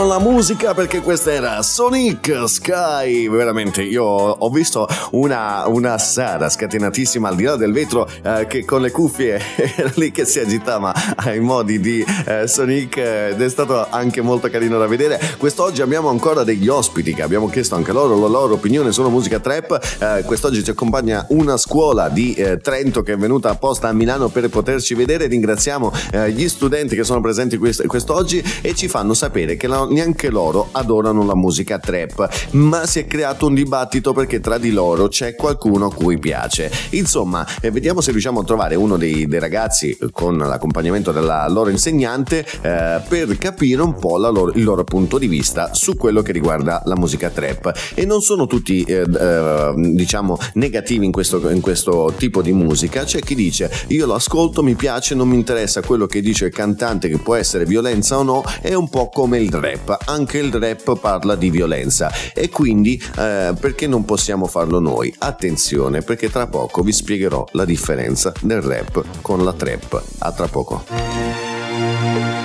con la musica perché questa era Sonic Sky. Veramente, io ho visto una, una Sara scatenatissima al di là del vetro eh, che con le cuffie era lì che si agitava ai modi di eh, Sonic ed è stato anche molto carino da vedere. Quest'oggi abbiamo ancora degli ospiti che abbiamo chiesto anche loro la loro opinione sulla musica trap. Eh, quest'oggi ci accompagna una scuola di eh, Trento che è venuta apposta a Milano per poterci vedere. Ringraziamo eh, gli studenti che sono presenti quest- quest'oggi oggi e ci fanno sapere che la, neanche loro adorano la musica trap, ma si è creato un dibattito perché tra di loro c'è qualcuno a cui piace. Insomma, eh, vediamo se riusciamo a trovare uno dei, dei ragazzi con l'accompagnamento della loro insegnante eh, per capire un po' loro, il loro punto di vista su quello che riguarda la musica trap. E non sono tutti, eh, eh diciamo, negativi in questo, in questo tipo di musica. C'è chi dice io lo ascolto, mi piace, non mi interessa quello che dice il cantante, che può essere violenza o no, è un po' come il rap. Anche il rap parla di violenza. E quindi eh, perché non possiamo farlo noi? Attenzione, perché tra poco vi spiegherò la differenza del rap con la trap. A tra poco.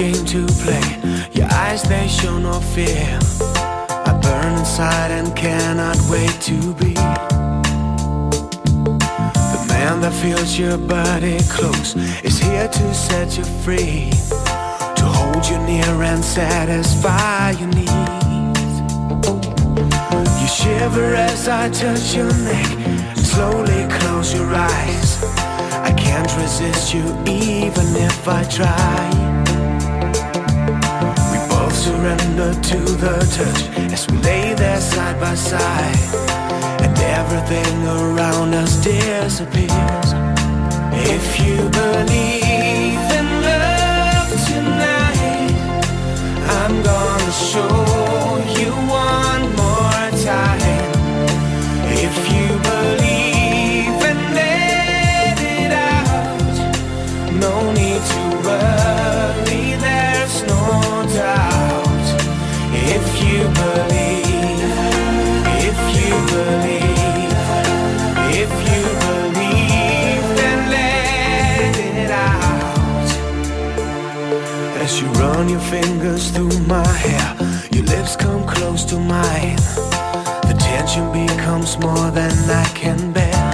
Game to play. Your eyes, they show no fear. I burn inside and cannot wait to be the man that feels your body close. Is here to set you free, to hold you near and satisfy your needs. You shiver as I touch your neck. Slowly close your eyes. I can't resist you even if I try surrender to the touch as we lay there side by side, and everything around us disappears. If you believe fingers through my hair, your lips come close to mine. The tension becomes more than I can bear.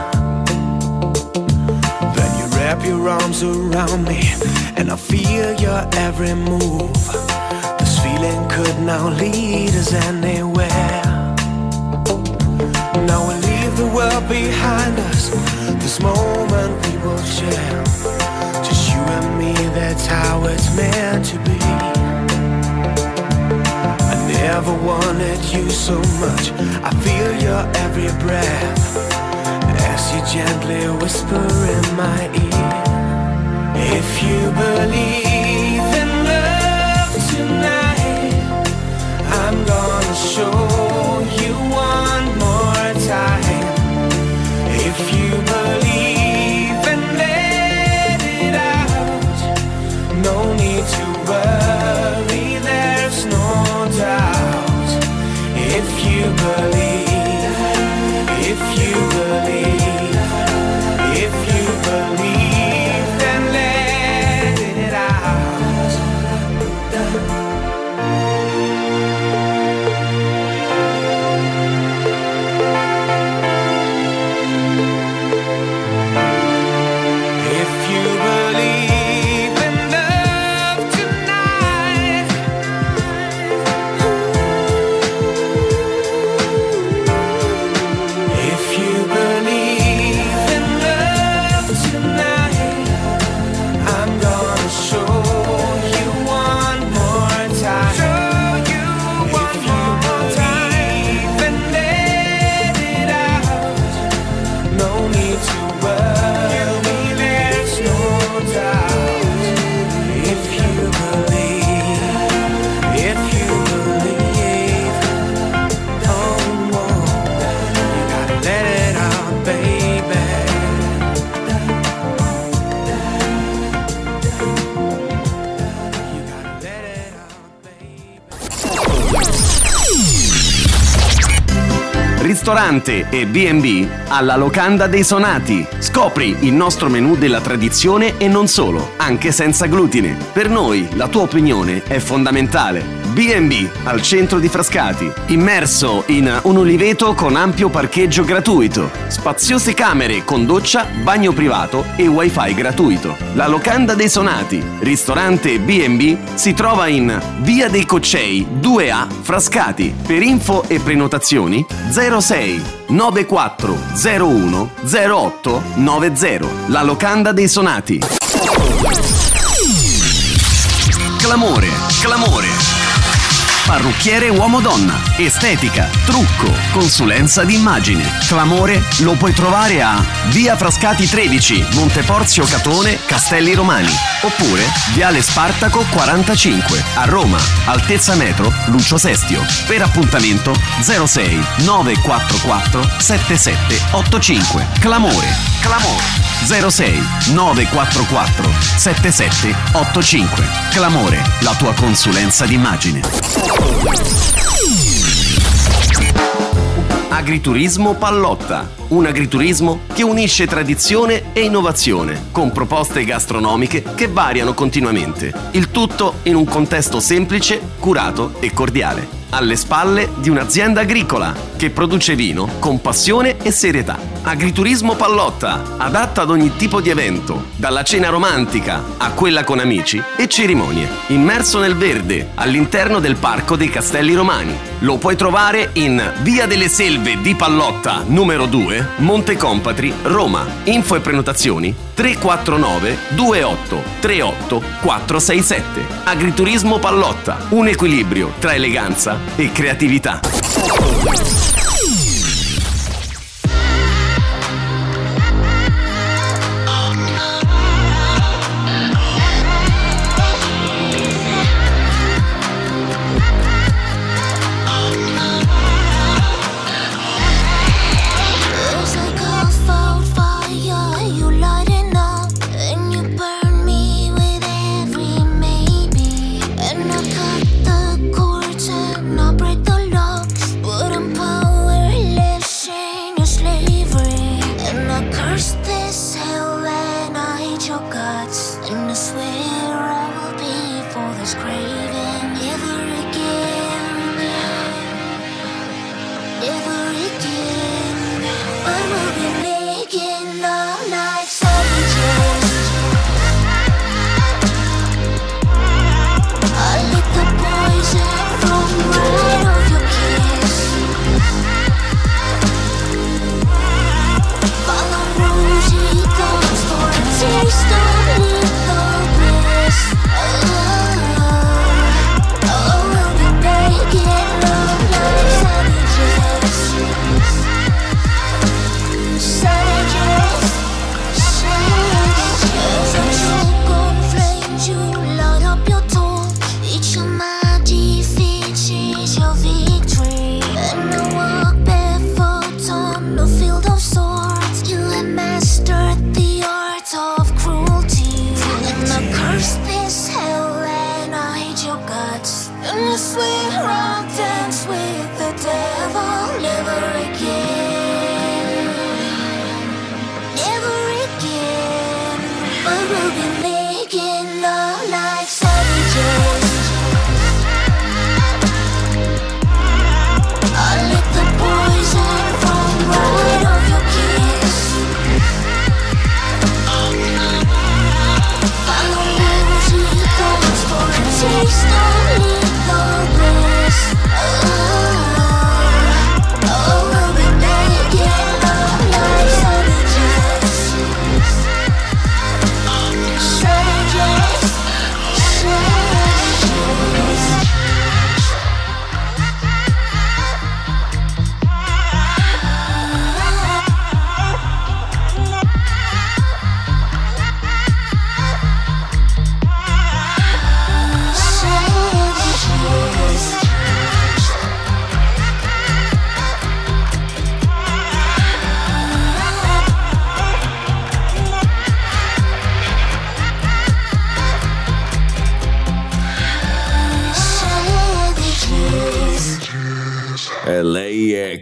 Then you wrap your arms around me, and I feel your every move This feeling could now lead us anywhere. Now we leave the world behind us. This moment we will share. Just you and me, that's how it's meant never wanted you so much. I feel your every breath as you gently whisper in my ear. If you believe in love tonight. I'm gonna show ristorante e B&B alla Locanda dei Sonati. Scopri il nostro menù della tradizione e non solo, anche senza glutine. Per noi la tua opinione è fondamentale B&B al centro di Frascati, immerso in un oliveto con ampio parcheggio gratuito, spaziose camere con doccia, bagno privato e wifi gratuito. La locanda dei Sonati, ristorante B&B, si trova in Via dei Coccei 2A Frascati. Per info e prenotazioni 06 9401 08 90. La locanda dei Sonati. Clamore, clamore. Parrucchiere uomo-donna, estetica, trucco, consulenza d'immagine. Clamore lo puoi trovare a Via Frascati 13, Monteporzio Catone, Castelli Romani. Oppure Viale Spartaco 45, a Roma, altezza metro, Lucio Sestio. Per appuntamento 06 944 7785. Clamore, clamore. 06 944 7785. Clamore, la tua consulenza d'immagine. Agriturismo Pallotta, un agriturismo che unisce tradizione e innovazione, con proposte gastronomiche che variano continuamente. Il tutto in un contesto semplice, curato e cordiale, alle spalle di un'azienda agricola che produce vino con passione e serietà. Agriturismo Pallotta, adatta ad ogni tipo di evento, dalla cena romantica a quella con amici e cerimonie. Immerso nel verde, all'interno del Parco dei Castelli Romani. Lo puoi trovare in Via delle Selve di Pallotta, numero 2, Monte Compatri, Roma. Info e prenotazioni 349 28 38 467. Agriturismo Pallotta, un equilibrio tra eleganza e creatività.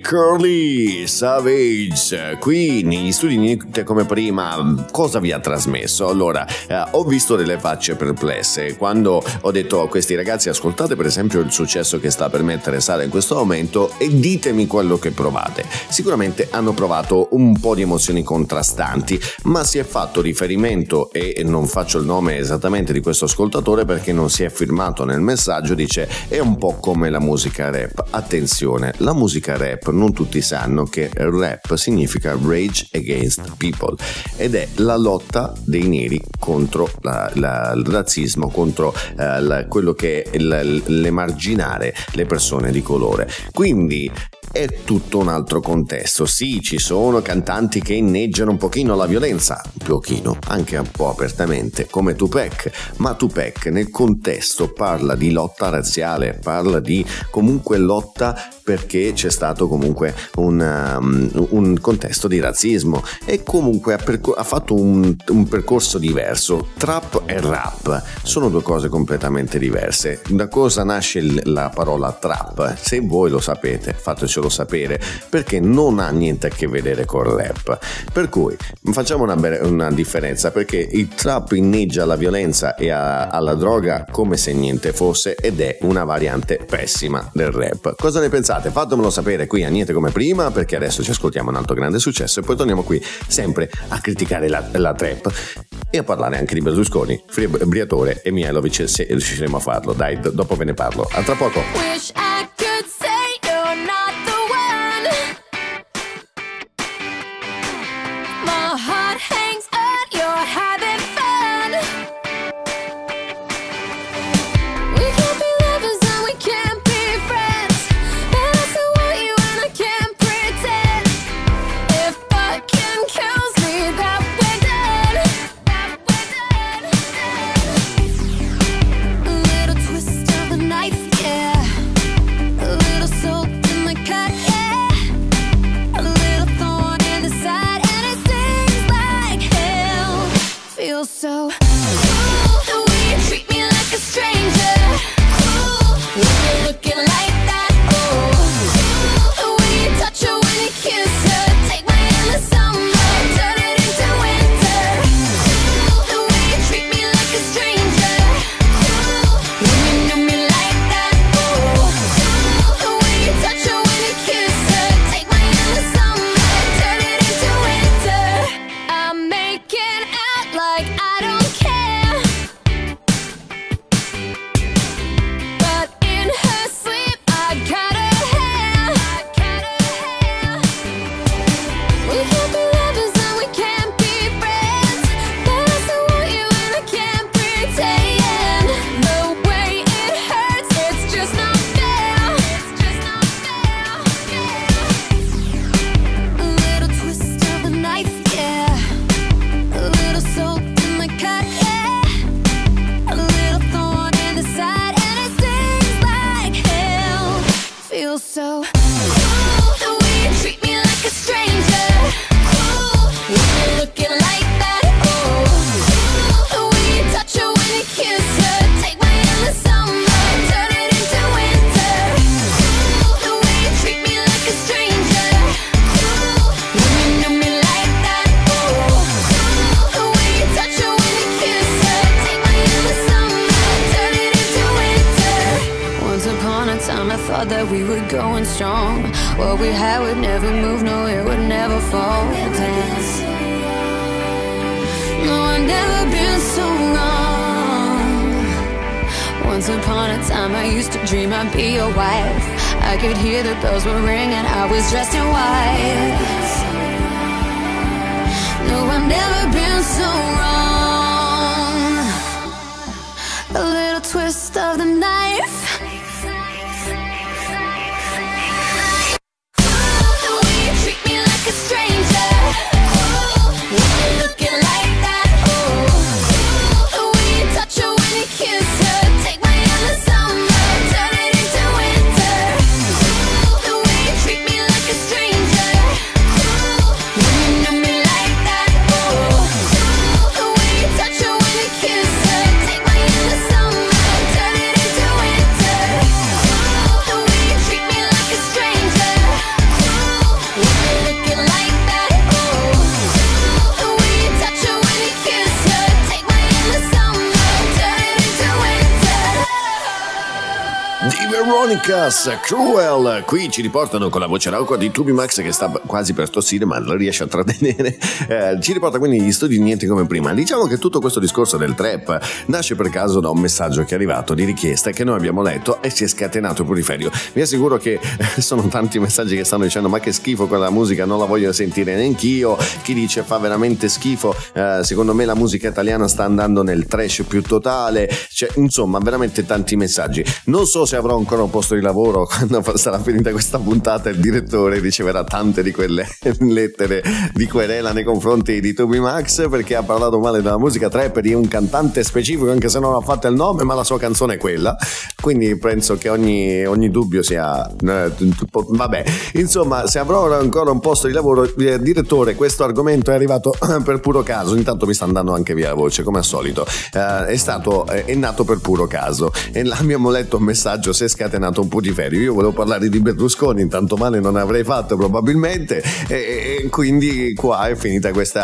Curly Savage. Qui negli studi Niente come prima, cosa vi ha trasmesso? Allora, eh, ho visto delle facce perplesse quando ho detto a questi ragazzi ascoltate per esempio il successo che sta per mettere Sara in questo momento e ditemi quello che provate. Sicuramente hanno provato un po' di emozioni contrastanti, ma si è fatto riferimento e non faccio il nome esattamente di questo ascoltatore perché non si è firmato nel messaggio, dice è un po' come la musica rap. Attenzione, la musica rap non tutti sanno che rap significa rage against people ed è la lotta dei neri contro la, la, il razzismo, contro eh, la, quello che è l'emarginare le persone di colore. Quindi è tutto un altro contesto. Sì, ci sono cantanti che inneggiano un pochino la violenza, un pochino, anche un po' apertamente, come Tupac, ma Tupac nel contesto parla di lotta razziale, parla di comunque lotta perché c'è stato comunque un, um, un contesto di razzismo e comunque ha, percor- ha fatto un, un, percorso diverso. Trap e rap sono due cose completamente diverse. Da cosa nasce la parola trap? Se voi lo sapete, fatecelo farcelo sapere perché non ha niente a che vedere con rap. Per cui facciamo una, una differenza perché il trap inneggia alla violenza e a, alla droga come se niente fosse ed è una variante pessima del rap. Cosa ne pensate? Fatemelo sapere qui a Niente come prima perché adesso ci ascoltiamo un altro grande successo e poi torniamo qui sempre a criticare la, la trap e a parlare anche di Berlusconi, Briatore e Mielovic se riusciremo a farlo. Dai, d- dopo ve ne parlo. A tra poco. Veronicas Cruel. Qui ci riportano con la voce rauca di Tubi Max che sta quasi per tossire ma non riesce a trattenere. Eh, ci riporta quindi gli studi niente come prima. Diciamo che tutto questo discorso del trap nasce per caso da un messaggio che è arrivato di richiesta che noi abbiamo letto e si è scatenato il puriferio vi assicuro che eh, sono tanti messaggi che stanno dicendo ma che schifo quella musica non la voglio sentire neanch'io. Chi dice fa veramente schifo. Eh, secondo me la musica italiana sta andando nel trash più totale. Cioè, insomma veramente tanti messaggi. Non so se avrò ancora un posto di lavoro quando sarà finita questa puntata il direttore riceverà tante di quelle lettere di querela nei confronti di Toby Max perché ha parlato male della musica trap di un cantante specifico anche se non ha fatto il nome ma la sua canzone è quella. Quindi penso che ogni, ogni dubbio sia eh, vabbè. Insomma se avrò ancora un posto di lavoro eh, direttore questo argomento è arrivato per puro caso. Intanto mi sta andando anche via la voce come al solito. Eh, è stato è nato per puro caso. E abbiamo letto un messaggio si è scatenato un putiferio. Io volevo parlare di Berlusconi, intanto male non avrei fatto probabilmente, e, e quindi qua è finita questo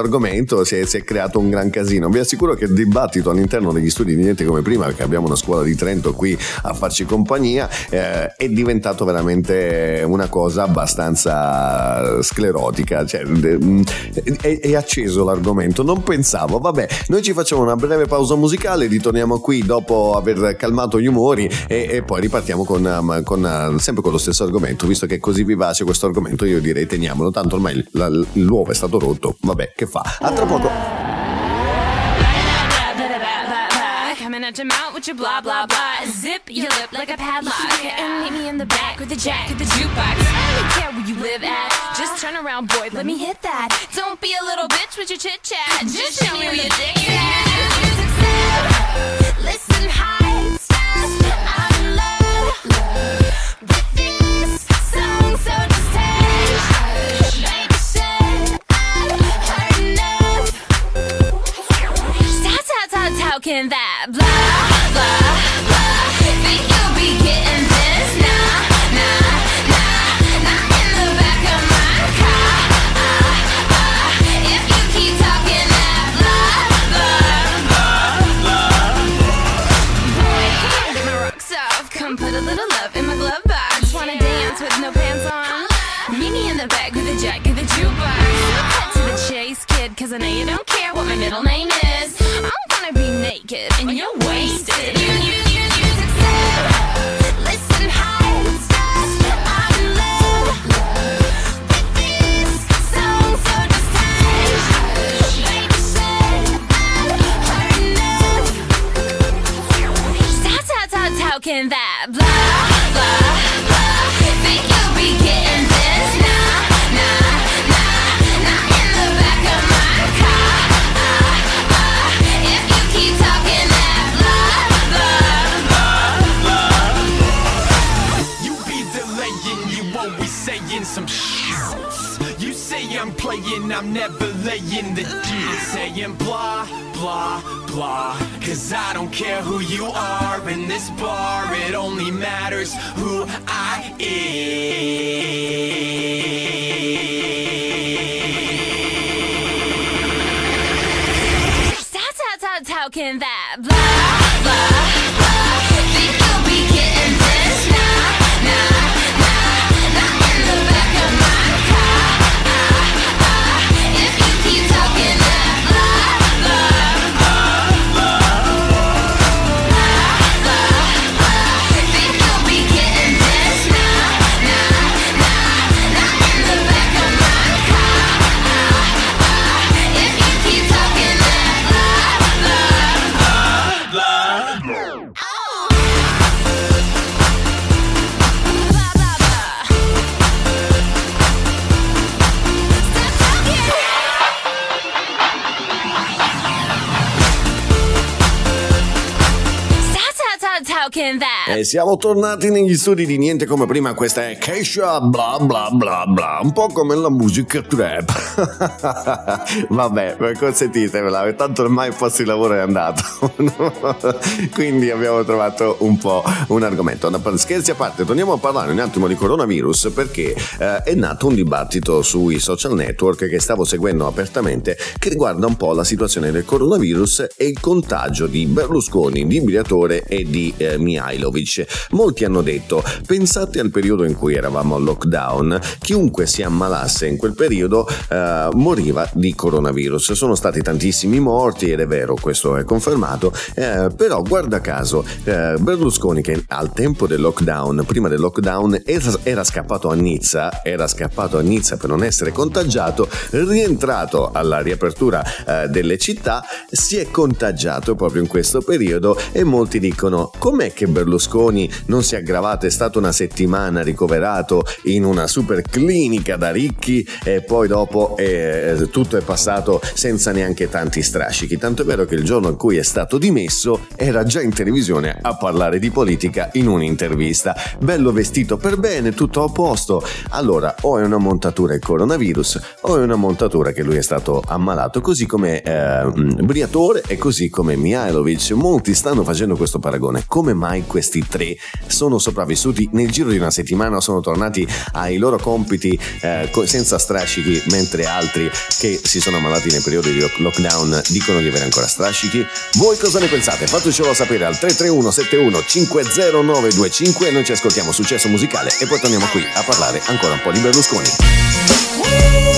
argomento, si si è, creato un gran casino. Vi assicuro che il dibattito all'interno degli studi di niente come prima, perché abbiamo una scuola di Trento qui a farci compagnia, eh, è diventato veramente una cosa abbastanza sclerotica. Cioè, è, è acceso l'argomento, non pensavo, vabbè, noi ci facciamo una breve pausa musicale, ritorniamo qui dopo aver calmato gli umori e, e poi ripartiamo con, um, con, uh, sempre con lo stesso argomento, visto che è così vivace questo argomento io direi teniamolo, tanto ormai la, l'uovo è stato rotto, vabbè che fa. A tra poco. coming at your mouth with your blah blah blah. Zip your lip like a padlock. And meet me in the back with the jack of the jukebox. I don't care where you live at. Just turn around, boy, let me hit that. Don't be a little bitch with your chit chat. Just show me where your dick is. Listen high, can that blah, blah, I know you don't care what my middle name is. I'm gonna be naked and you're wasted I'm never laying the deal. Saying blah, blah, blah. Cause I don't care who you are in this bar, it only matters who I am. How, how can that blah, blah, blah How can that? E siamo tornati negli studi di Niente come prima, questa è Keisha bla bla bla bla, un po' come la musica trap. Vabbè, consentitemela, tanto ormai il posto di lavoro è andato. Quindi abbiamo trovato un po' un argomento. Scherzi a parte, torniamo a parlare un attimo di coronavirus perché eh, è nato un dibattito sui social network che stavo seguendo apertamente che riguarda un po' la situazione del coronavirus e il contagio di Berlusconi, di Briatore e di eh, Mihailovic. Molti hanno detto, pensate al periodo in cui eravamo al lockdown, chiunque si ammalasse in quel periodo eh, moriva di coronavirus. Sono stati tantissimi morti ed è vero, questo è confermato, eh, però guarda caso, eh, Berlusconi che al tempo del lockdown, prima del lockdown, era scappato a Nizza, era scappato a Nizza per non essere contagiato, rientrato alla riapertura eh, delle città, si è contagiato proprio in questo periodo e molti dicono com'è che Berlusconi non si è aggravato, è stato una settimana ricoverato in una super clinica da ricchi e poi dopo eh, tutto è passato senza neanche tanti strascichi, tanto è vero che il giorno in cui è stato dimesso era già in televisione a parlare di politica in un'intervista, bello vestito per bene, tutto a posto, allora o è una montatura il coronavirus o è una montatura che lui è stato ammalato, così come eh, Briatore e così come Mihailovic, molti stanno facendo questo paragone, come mai questi tre sono sopravvissuti nel giro di una settimana, sono tornati ai loro compiti eh, senza strascichi, mentre altri che si sono ammalati nel periodo di lock- lockdown dicono di avere ancora strascichi? Voi cosa ne pensate? Fatecelo sapere al 331 71 50925 e noi ci ascoltiamo successo musicale e poi torniamo qui a parlare ancora un po' di Berlusconi.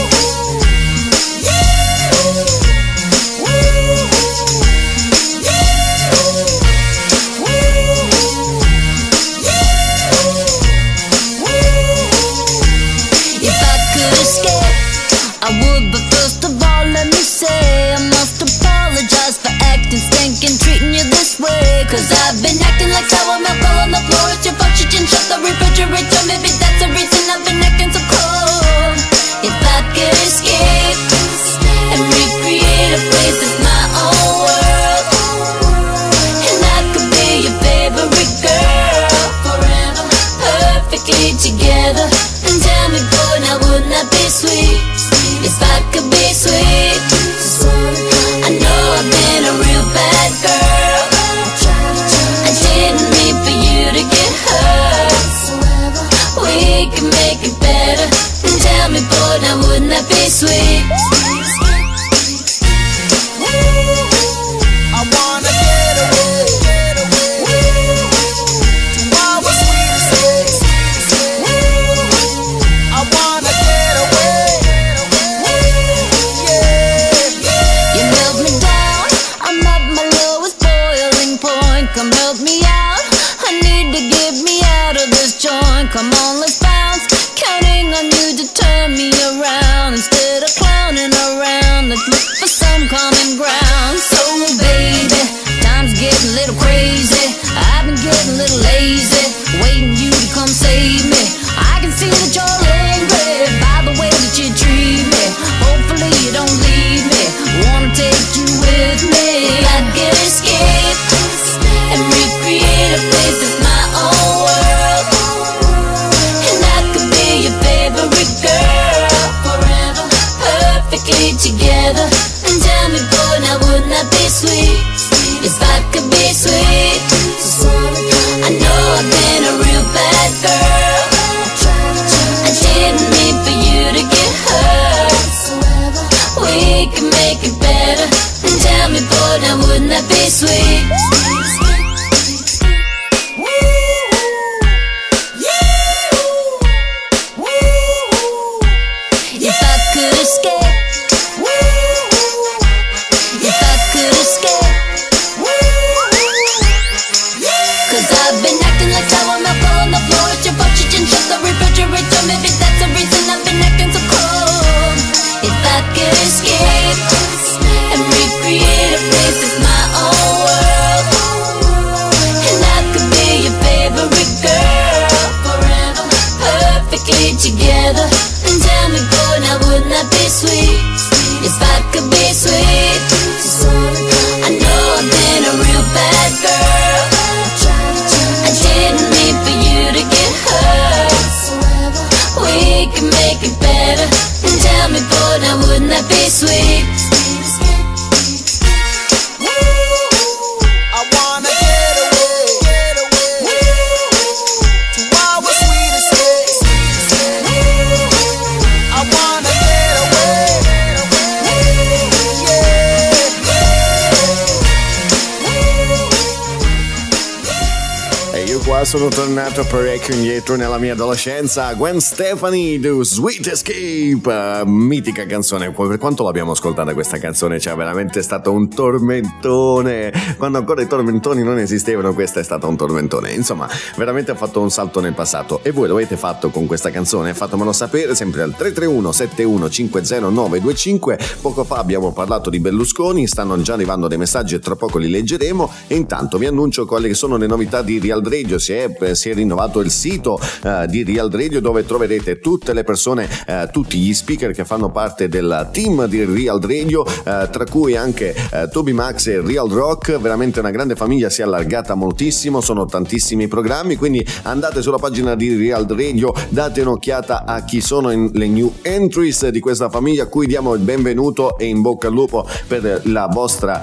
Sono tornato parecchio indietro nella mia adolescenza. Gwen Stefani, The Sweet Escape, uh, mitica canzone. Per quanto l'abbiamo ascoltata questa canzone, cioè veramente è stato un tormentone. Quando ancora i tormentoni non esistevano, questa è stata un tormentone. Insomma, veramente ha fatto un salto nel passato. E voi lo avete fatto con questa canzone? Fatemelo sapere sempre al 331 7150925. Poco fa abbiamo parlato di Berlusconi, stanno già arrivando dei messaggi e tra poco li leggeremo. E intanto vi annuncio che sono le novità di Real Radio. Si è, si è rinnovato il sito uh, di Real Radio dove troverete tutte le persone, uh, tutti gli speaker che fanno parte del team di Real Radio, uh, tra cui anche Toby Max e Real Rock. Veramente una grande famiglia, si è allargata moltissimo, sono tantissimi programmi, quindi andate sulla pagina di Real Radio, date un'occhiata a chi sono le new entries di questa famiglia, a cui diamo il benvenuto e in bocca al lupo per la vostra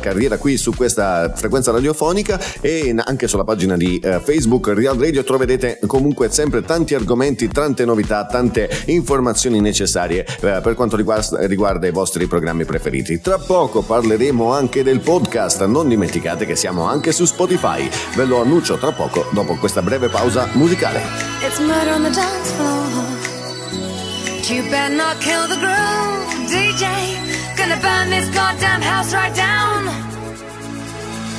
carriera qui su questa frequenza radiofonica e anche sulla pagina di uh, Facebook Real Radio troverete comunque sempre tanti argomenti, tante novità, tante informazioni necessarie uh, per quanto riguarda, riguarda, i vostri programmi preferiti. Tra poco parleremo anche del podcast, non dimenticate che siamo anche su Spotify. Ve lo annuncio tra poco dopo questa breve pausa musicale. It's murder on the dance floor. You better not kill the groove, DJ. Gonna burn this goddamn house right down.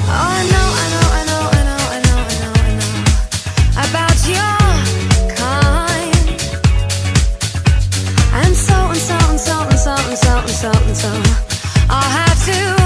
Oh, I know, I know, I know, so and so and so. I'll have to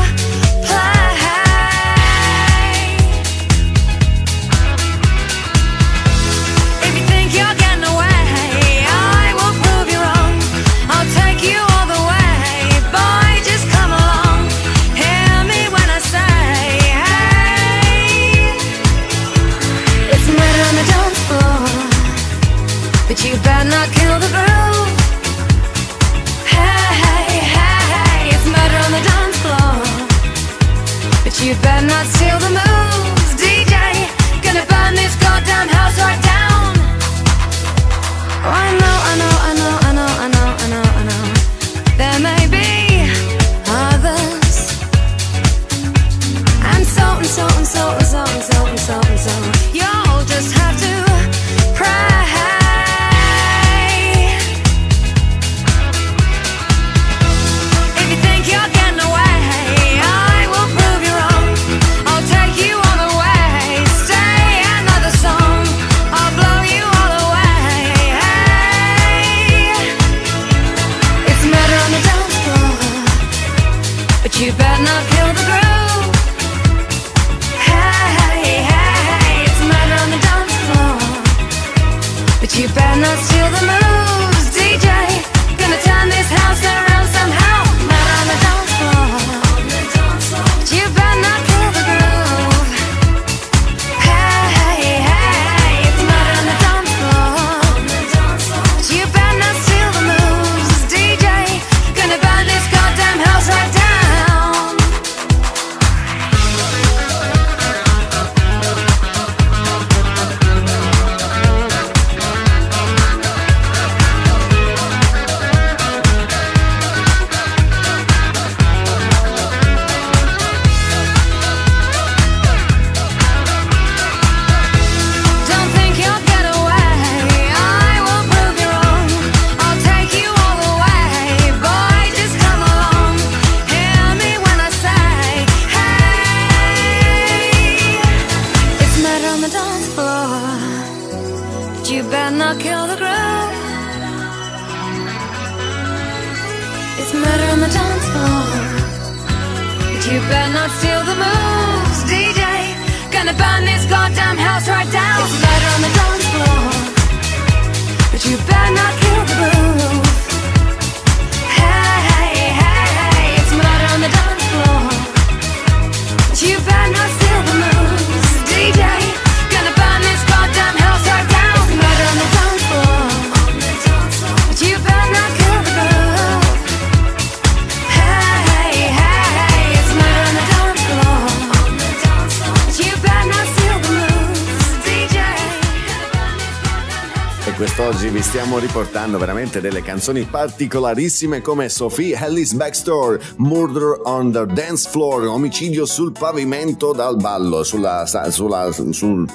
vi riportando veramente delle canzoni particolarissime come Sophie Ellis Backstore, Murder on the Dance Floor, omicidio sul pavimento dal ballo, sulla, sulla, sul- sul-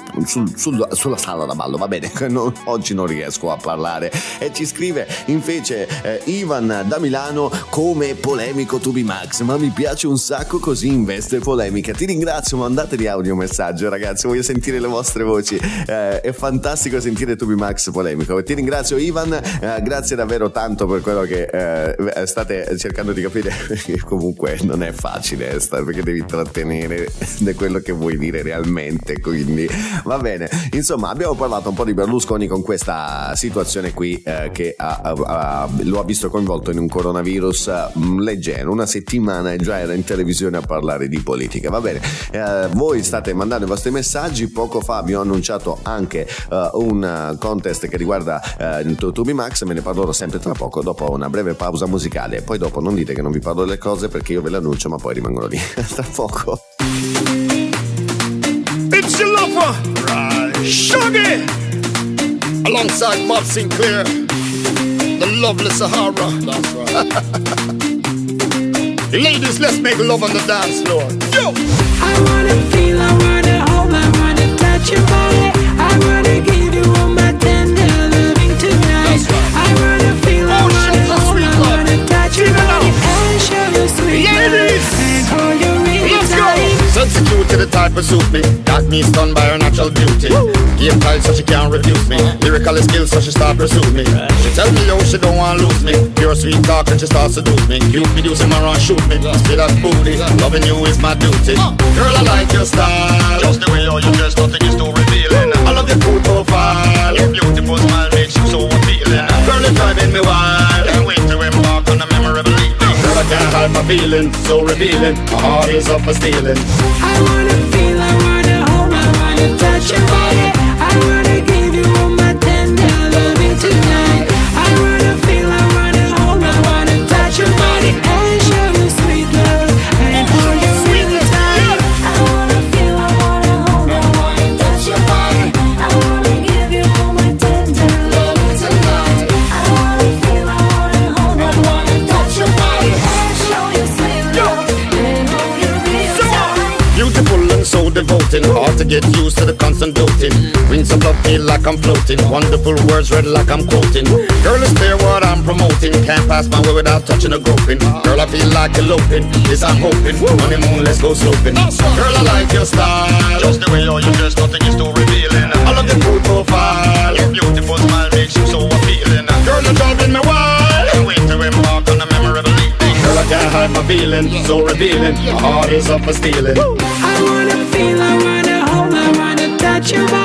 sul- sulla sala da ballo, va bene, non- oggi non riesco a parlare. E ci scrive invece eh, Ivan da Milano come polemico Tubi Max, ma mi piace un sacco così in veste polemica. Ti ringrazio, mandateli audio messaggio ragazzi, voglio sentire le vostre voci. Eh, è fantastico sentire Tubi Max polemico. Ti ringrazio Ivan, eh, grazie davvero tanto per quello che eh, state cercando di capire, comunque non è facile eh, perché devi trattenere da quello che vuoi dire realmente, quindi va bene. Insomma, abbiamo parlato un po' di Berlusconi con questa situazione qui eh, che ha- ha- lo ha visto coinvolto in un coronavirus mm, leggero, una settimana e già era in televisione a parlare di politica. Va bene, Eh, voi state mandando i vostri messaggi, poco fa vi ho annunciato anche eh, un eh, contest che riguarda eh, Tubi Max, me ne parlerò sempre tra poco dopo una breve pausa musicale. Poi dopo non dite che non vi parlo delle cose perché io ve le annuncio ma poi rimangono lì. tra poco. It's your lover, Shuggy, alongside Bob Sinclair, the lovely Sahara. That's right. Ladies, let's make love on the dance floor. Yo! I wanna feel, I wanna hold, I wanna touch your body. The type of suit me. Got me stunned by her natural beauty. Game tight so she can't refuse me. Lyrical skills so she start pursue me. She tell me yo she don't want lose me. Pure sweet talk and she start seduce me. Cute me do some around shoot me. Spit that booty. Loving you is my duty. Girl I like your style. Just the way how you dress, nothing is too revealing. I love your cool profile. Your beautiful smile makes you so appealing. Girl it's driving me wild. Hide my feeling, so revealing. My heart is up for stealing. I wanna feel, so devoting. Hard to get used to the constant doting. Wings of love feel like I'm floating. Wonderful words read like I'm quoting. Girl, it's clear what I'm promoting. Can't pass my way without touching a groping. Girl, I feel like eloping. This I'm hoping. Honeymoon, let's go sloping. Girl, I like your style. Just the way how you dress, nothing is too revealing. I love your cool profile. Your beautiful hide my feeling. So revealing. My heart is up for stealing. I wanna feel, I wanna hold, I wanna touch your body.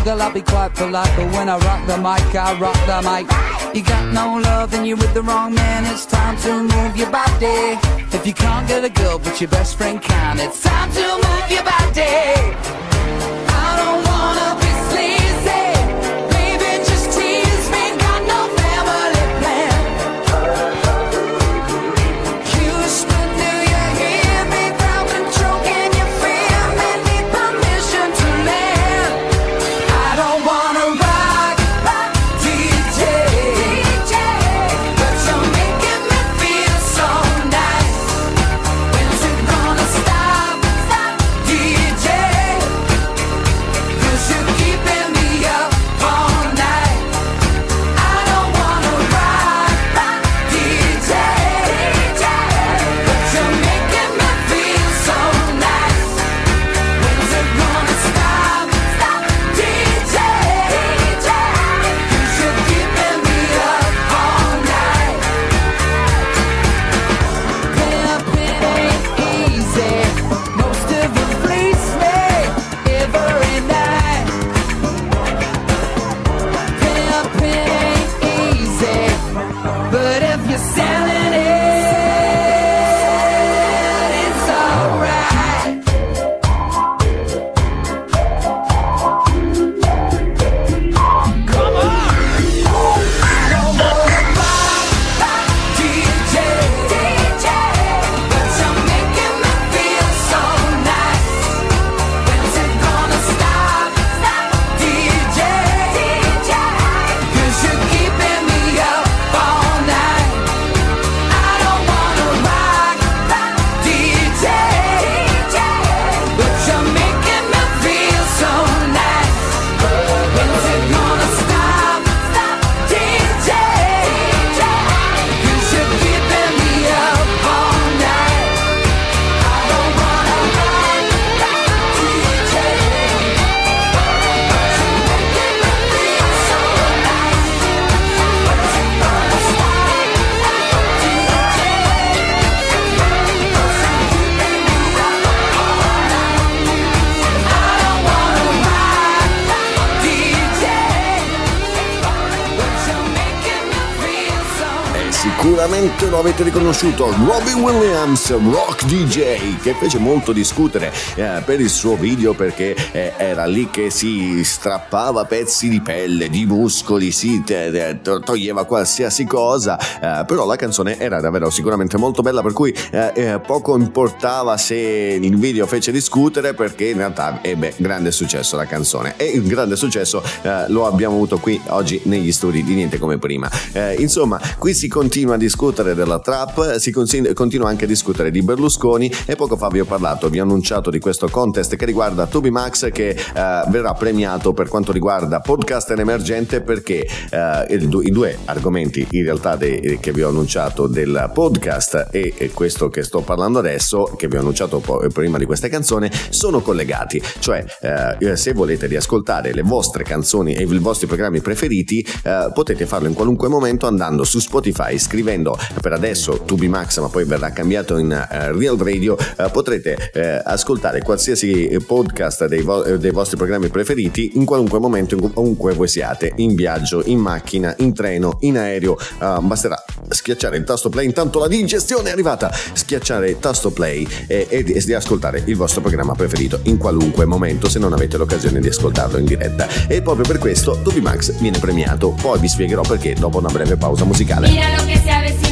Giggle, I'll be quite polite. But when I rock the mic, I rock the mic. You got no love, and you're with the wrong man. It's time to move your body. If you can't get a girl, but your best friend can, it's time to move your body. Avete riconosciuto, Robbie Williams, Rock DJ, che fece molto discutere eh, per il suo video perché eh, era lì che si strappava pezzi di pelle, di muscoli, si to- toglieva qualsiasi cosa, eh, però la canzone era davvero sicuramente molto bella per cui eh, eh, poco importava se il video fece discutere perché in realtà ebbe grande successo la canzone e il grande successo eh, lo abbiamo avuto qui oggi negli studi di Niente come prima. Insomma, qui si continua a discutere della trap, si continua anche a discutere di Berlusconi e poco fa vi ho parlato, vi ho annunciato di questo contest che riguarda Toby Max che eh, verrà premiato per quanto riguarda podcast in emergente perché eh, il i due argomenti in realtà de- che vi ho annunciato del podcast e, questo che sto parlando adesso, che vi ho annunciato prima di questa canzone, sono collegati, cioè eh, se volete riascoltare le vostre canzoni e i vostri programmi preferiti eh, potete farlo in qualunque momento andando su Spotify, scrivendo per adesso Tubi Max ma poi verrà cambiato in eh, Real Radio, eh, potrete eh, ascoltare qualsiasi podcast dei, vo- dei vostri programmi preferiti in qualunque momento, in- ovunque voi siate, in viaggio, in macchina, in treno, in aereo, basterà schiacciare il tasto play, intanto la digestione è arrivata, schiacciare il tasto play e, e di, di ascoltare il vostro programma preferito in qualunque momento se non avete l'occasione di ascoltarlo in diretta. E proprio per questo Tubi Max viene premiato, poi vi spiegherò perché dopo una breve pausa musicale. Mira lo que se avecina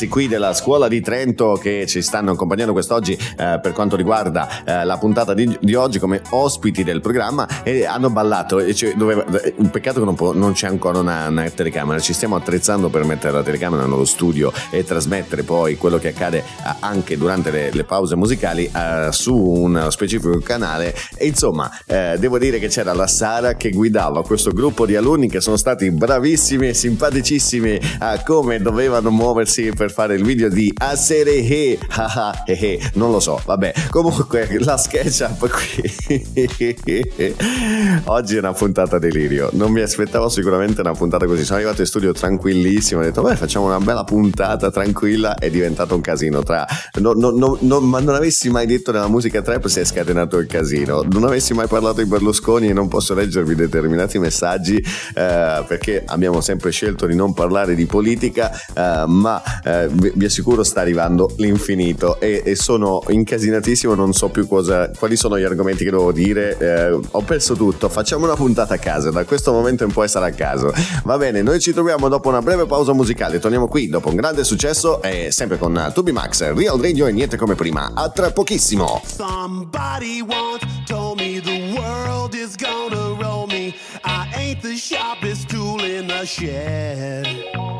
ragazzi qui della scuola di Trento che ci stanno accompagnando quest'oggi eh, per quanto riguarda eh, la puntata di, di oggi come ospiti del programma e hanno ballato. E cioè, doveva- un peccato che non, può- non c'è ancora una, una telecamera, ci stiamo attrezzando per mettere la telecamera nello studio e trasmettere poi quello che accade eh, anche durante le, le pause musicali eh, su un specifico canale. E insomma, eh, devo dire che c'era la Sara che guidava questo gruppo di alunni che sono stati bravissimi e simpaticissimi a come dovevano muoversi per fare il video di Aserehe. Haha, he he. Non lo so, vabbè. Comunque la SketchUp qui. Oggi è una puntata delirio. Non mi aspettavo sicuramente una puntata così. Sono arrivato in studio tranquillissimo. Ho detto, beh, facciamo una bella puntata tranquilla. È diventato un casino. Tra... no- no- no- no- ma non avessi mai detto nella musica trap si è scatenato il casino. Non avessi mai parlato di Berlusconi e non posso leggervi determinati messaggi eh, perché abbiamo sempre scelto di non parlare di politica, eh, ma eh, vi vi assicuro sta arrivando l'infinito e, e sono incasinatissimo, non so più cosa, quali sono gli argomenti che devo dire, eh, ho perso tutto, facciamo una puntata a caso, da questo momento in poi sarà a caso. Va bene, noi ci troviamo dopo una breve pausa musicale, torniamo qui dopo un grande successo e sempre con Tubi Max, Real Radio e niente come prima, a tra pochissimo. Somebody once told me the world is gonna roll me. I ain't the sharpest tool in the shed.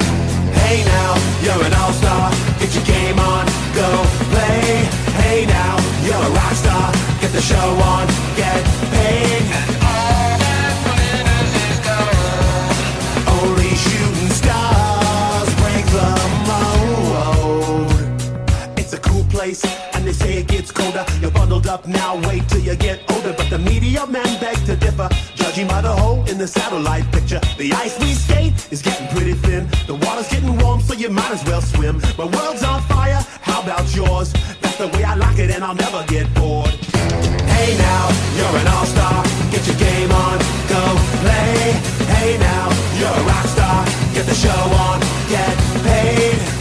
Hey now, you're an all-star. Get your game on, go play. Hey now, you're a rock star. Get the show on, get paid. And all that glitters is gold. Only shooting stars break the mold. It's a cool place, and they say it gets colder. You're bundled up now, wait till you get older. But the media man to differ, judging by the hole in the satellite picture. The ice we skate is getting pretty thin. The water's getting warm, so you might as well swim. My world's on fire, how about yours? That's the way I like it, and I'll never get bored. Hey now, you're an all-star. Get your game on, go play. Hey now, you're a rock star. Get the show on, get paid.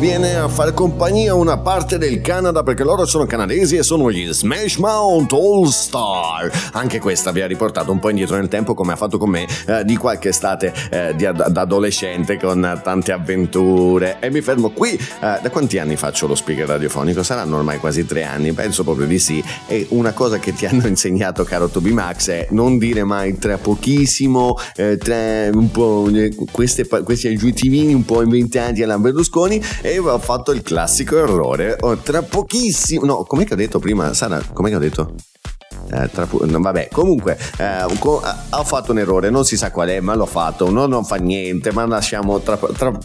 Viene a fare compagnia una parte del Canada perché loro sono canadesi e sono gli Smash Mouth All Star. Anche questa vi ha riportato un po' indietro nel tempo come ha fatto con me eh, di qualche estate eh, di ad- adolescente con tante avventure e mi fermo qui. Eh, da quanti anni faccio lo speaker radiofonico? Saranno ormai quasi tre anni, penso proprio di sì. E una cosa che ti hanno insegnato, caro Toby Max, è non dire mai tra pochissimo, eh, tra un po' eh, queste, questi aggiuntivini un po' inventati alla Berlusconi ho fatto il classico errore. Oh, tra pochissimo, no, com'è che ho detto prima? Sara, com'è che ho detto? Eh, tra vabbè, comunque eh, co- eh, ho fatto un errore, non si sa qual è, ma l'ho fatto. No, non fa niente, ma lasciamo, tra- tra-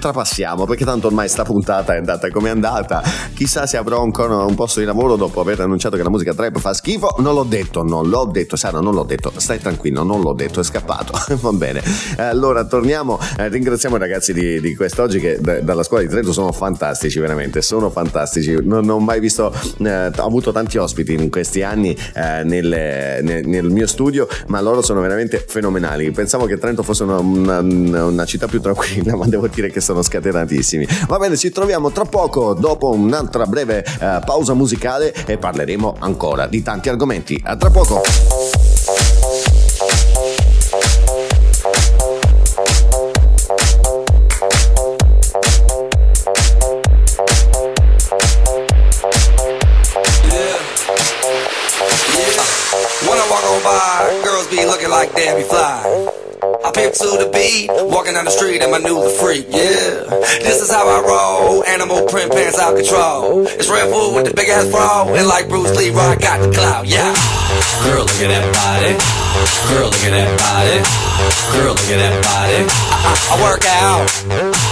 trapassiamo perché tanto ormai sta puntata è andata come è andata. Chissà se avrò ancora un posto di lavoro dopo aver annunciato che la musica trap fa schifo. Non l'ho detto, non l'ho detto, Sara, non l'ho detto. Stai tranquillo, non l'ho detto, è scappato. Va bene. Eh, allora torniamo, eh, ringraziamo i ragazzi di, di quest'oggi che da- dalla scuola di Trento sono fantastici, veramente, sono fantastici. Non, non ho mai visto, ho avuto tanti ospiti in questi anni eh, nel, nel- nel mio studio, ma loro sono veramente fenomenali. Pensavo che Trento fosse una, una- una città più tranquilla, ma devo dire che sono scatenatissimi. Va bene, ci troviamo tra poco dopo un'altra breve eh, pausa musicale e parleremo ancora di tanti argomenti. A tra poco. Be looking like Fly. I pimp to the beat, walking down the street in my new the freak, yeah. This is how I roll, animal print pants out control. It's Red Bull with the big ass bra, and like Bruce Lee, I got the clout, yeah. Girl, look at that body. Girl, look at that body. Girl, look at that body. I, I, I work out.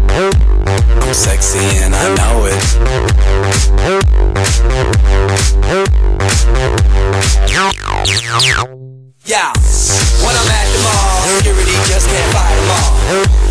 Sexy and I know it. Yeah, when I'm at the mall, security just can't fight them all.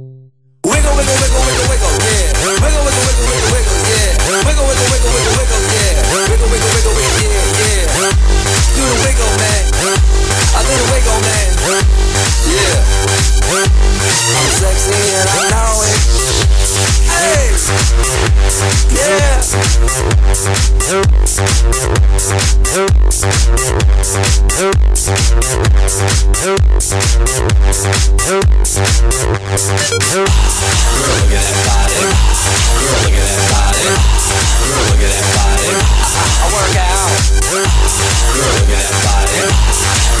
Wiggle, wiggle, wiggle, wiggle, wiggle, yeah. Wiggle, wiggle, wiggle, wiggle, wiggle, yeah. Wiggle, wiggle, wiggle, wiggle, wiggle, yeah. Wiggle, wiggle, wiggle, wiggle, yeah, yeah. Do the wiggle, man. I do the wiggle, man. Yeah. I'm sexy and I know it. Hey. Yeah. Girl, look at that body. Girl, look at that body. Girl, look at that body. I, I work out. Girl, look at that body.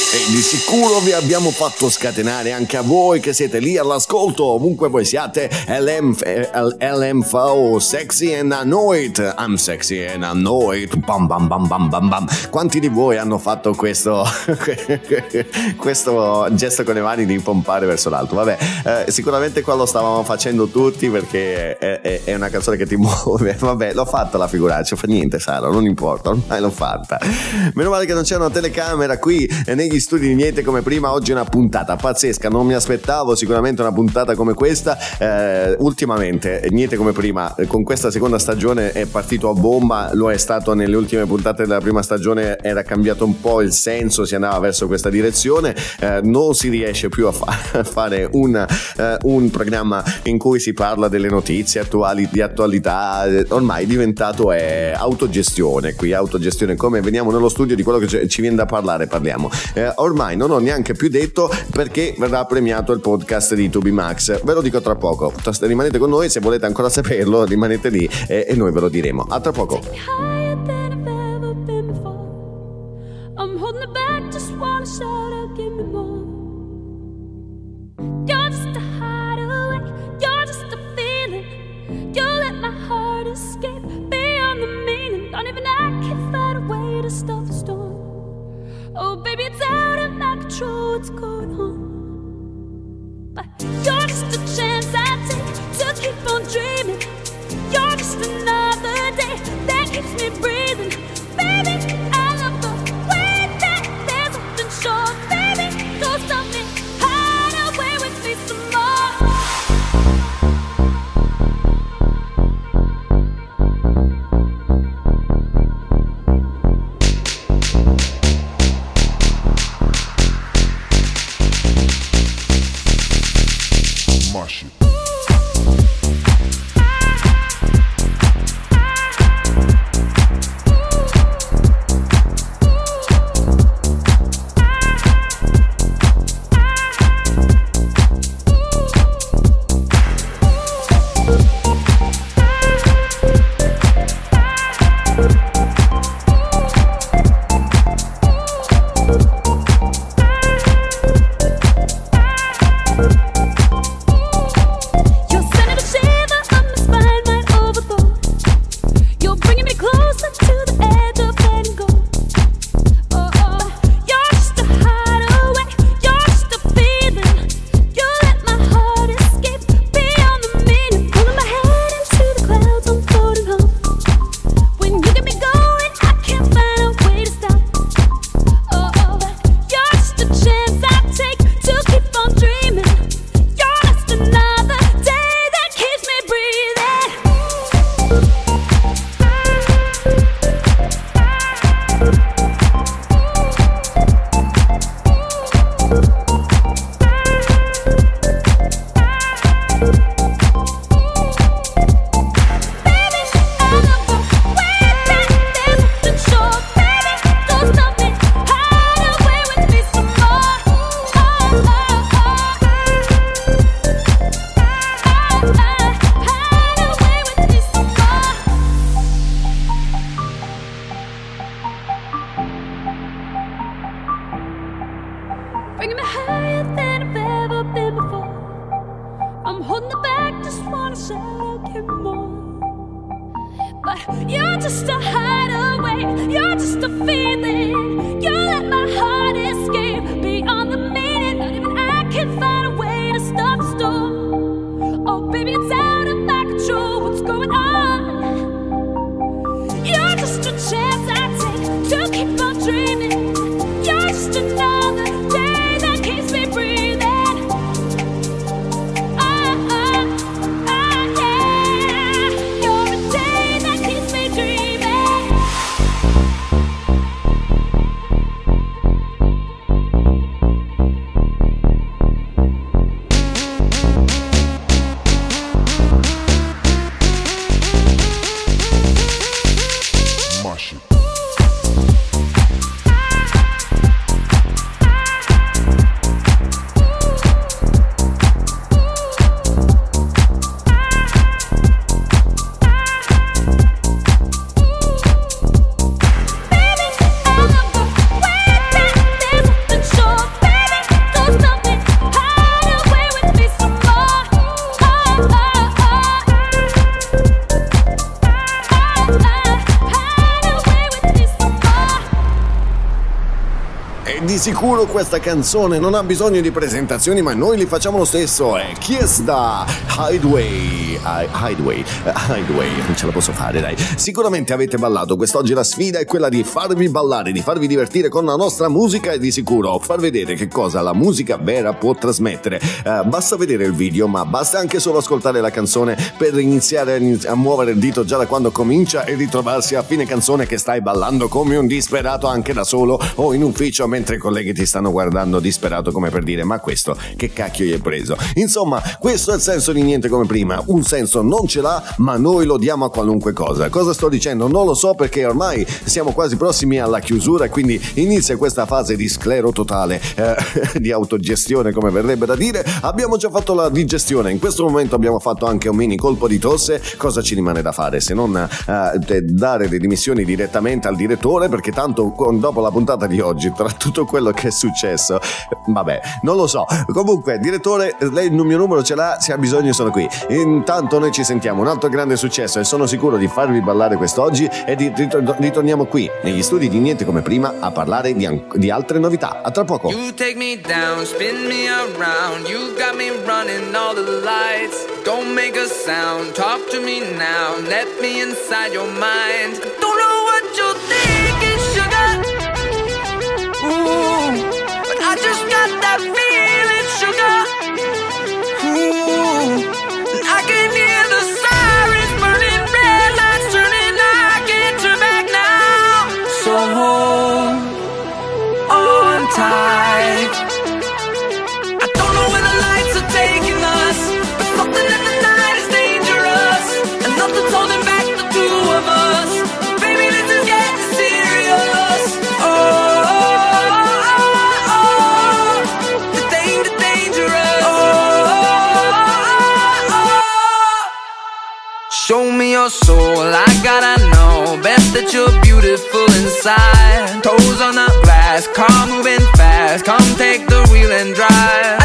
E di sicuro vi abbiamo fatto scatenare anche a voi che siete lì all'ascolto, ovunque voi siate. LM, eh, LMFO, sexy and annoyed. I'm sexy and annoyed. Bam bam bam bam bam bam. Quanti di voi hanno fatto questo, questo gesto con le mani di pompare verso l'alto? Vabbè, eh, sicuramente qua lo stavamo facendo tutti perché è, è- è una canzone che ti muove. Vabbè, l'ho fatta la figuraccia, fa niente Sara, non importa, ormai l'ho fatta. Meno male che non c'è una telecamera qui negli studi di niente come prima. Oggi è una puntata pazzesca, non mi aspettavo sicuramente una puntata come questa. Eh, ultimamente, niente come prima, eh, con questa seconda stagione è partito a bomba, lo è stato nelle ultime puntate della prima stagione, era cambiato un po' il senso, si andava verso questa direzione. Eh, non si riesce più a, fa- a fare un, eh, un programma in cui si parla delle notizie attuali, di attualità, eh, ormai diventato è autogestione qui, autogestione come veniamo nello studio di quello che ci viene da parlare parliamo. Eh, ormai non ho neanche più detto perché verrà premiato il podcast di Tubi Max, ve lo dico tra poco, rimanete con noi se volete ancora saperlo, rimanete lì e, e noi ve lo diremo. A tra poco. Don't even I can find a way to stop the storm. Oh, baby, it's out of my control, what's going on? But you're just a chance I take to keep on dreaming. You're just another day that keeps me breathing. Baby, sicuro questa canzone non ha bisogno di presentazioni, ma noi li facciamo lo stesso. È Chiesta Hideaway. Hi- Hideaway. eh. Non ce la posso fare, dai. Sicuramente avete ballato. Quest'oggi la sfida è quella di farvi ballare, di farvi divertire con la nostra musica e di sicuro far vedere che cosa la musica vera può trasmettere. Eh, basta vedere il video, ma basta anche solo ascoltare la canzone per iniziare a, iniz- a muovere il dito già da quando comincia e ritrovarsi a fine canzone che stai ballando come un disperato anche da solo o in ufficio mentre i colleghi ti stanno guardando disperato come per dire ma questo che cacchio gli hai preso. Insomma, questo è il senso di niente come prima. Un senso non ce l'ha, ma noi lo diamo a qualunque cosa. Cosa sto dicendo? Non lo so perché ormai siamo quasi prossimi alla chiusura quindi inizia questa fase di sclero totale, eh, di autogestione come verrebbe da dire. Abbiamo già fatto la digestione, in questo momento abbiamo fatto anche un mini colpo di tosse. Cosa ci rimane da fare se non eh, dare le dimissioni direttamente al direttore? Perché tanto dopo la puntata di oggi, tra tutto quello che è successo, vabbè, non lo so. Comunque, direttore, lei il mio numero ce l'ha, se ha bisogno sono qui. Intanto noi ci sentiamo, un altro grande successo e sono sicuro di farvi ballare quest'oggi e di- ritor- ritorniamo qui, negli studi di Niente come prima, a parlare di, an- di altre novità. A tra poco. You take me down, spin me around. You got me running all the lights. Don't make a sound, talk to me now. Let me inside your mind. Don't know what you're thinking, sugar. Ooh, but I just got that feeling, your soul, I gotta know. Best that you're beautiful inside. Toes on the glass, car moving fast. Come take the wheel and drive.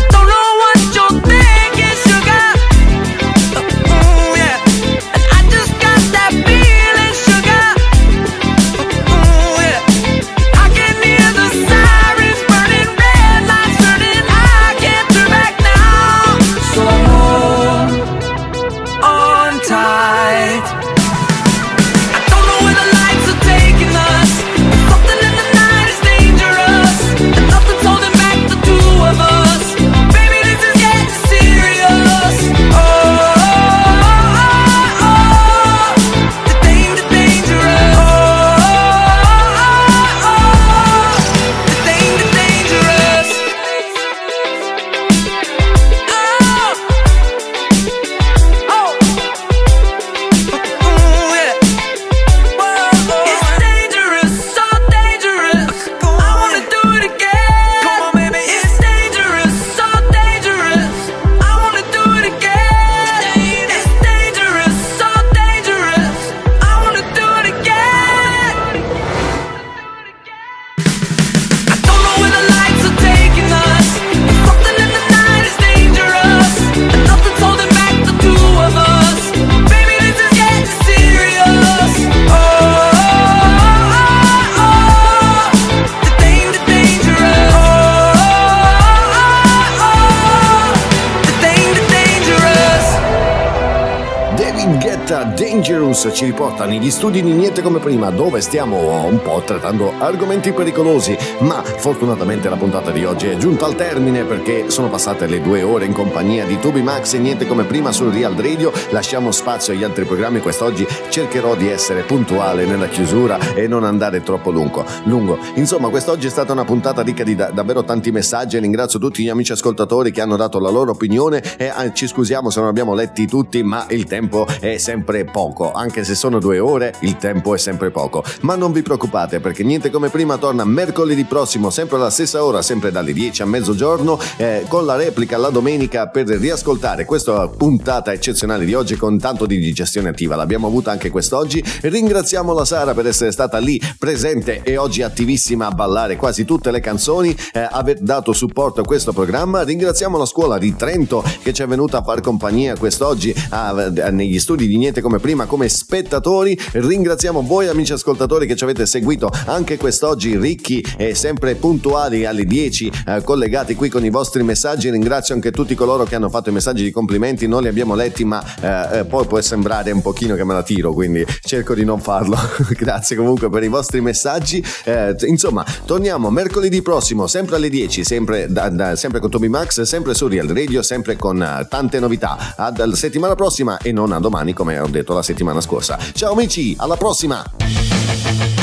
Di Niente come prima dove stiamo un po' trattando argomenti pericolosi. Ma fortunatamente la puntata di oggi è giunta al termine perché sono passate le due ore in compagnia di Tubi Max e Niente come prima sul Real Radio. Lasciamo spazio agli altri programmi quest'oggi cercherò di essere puntuale nella chiusura e non andare troppo lungo, lungo. insomma quest'oggi è stata una puntata ricca di da- davvero tanti messaggi. E ringrazio tutti gli amici ascoltatori che hanno dato la loro opinione e ah, ci scusiamo se non abbiamo letti tutti ma il tempo è sempre poco anche se sono due ore il tempo è sempre poco. Ma non vi preoccupate perché niente come prima torna mercoledì prossimo sempre alla stessa ora sempre dalle 10 a mezzogiorno eh, con la replica la domenica per riascoltare questa puntata eccezionale di oggi con tanto di digestione attiva. L'abbiamo avuta anche quest'oggi. Ringraziamo la Sara per essere stata lì presente e oggi attivissima a ballare quasi tutte le canzoni eh, aver dato supporto a questo programma. Ringraziamo la scuola di Trento che ci è venuta a far compagnia quest'oggi a- a- negli studi di niente come prima come spettatori, ringraziamo voi amici ascoltatori che ci avete seguito anche quest'oggi ricchi e sempre puntuali alle 10 eh, collegati qui con i vostri messaggi. Ringrazio anche tutti coloro che hanno fatto i messaggi di complimenti, non li abbiamo letti ma eh, eh, poi può sembrare un pochino che me la tiro, quindi cerco di non farlo. Grazie comunque per i vostri messaggi. Eh, insomma, torniamo mercoledì prossimo, sempre alle 10, sempre, da- da- sempre con Toby Max, sempre su Real Radio, sempre con eh, tante novità. Alla settimana prossima e non a domani come ho detto la settimana scorsa. Ciao amici, alla prossima!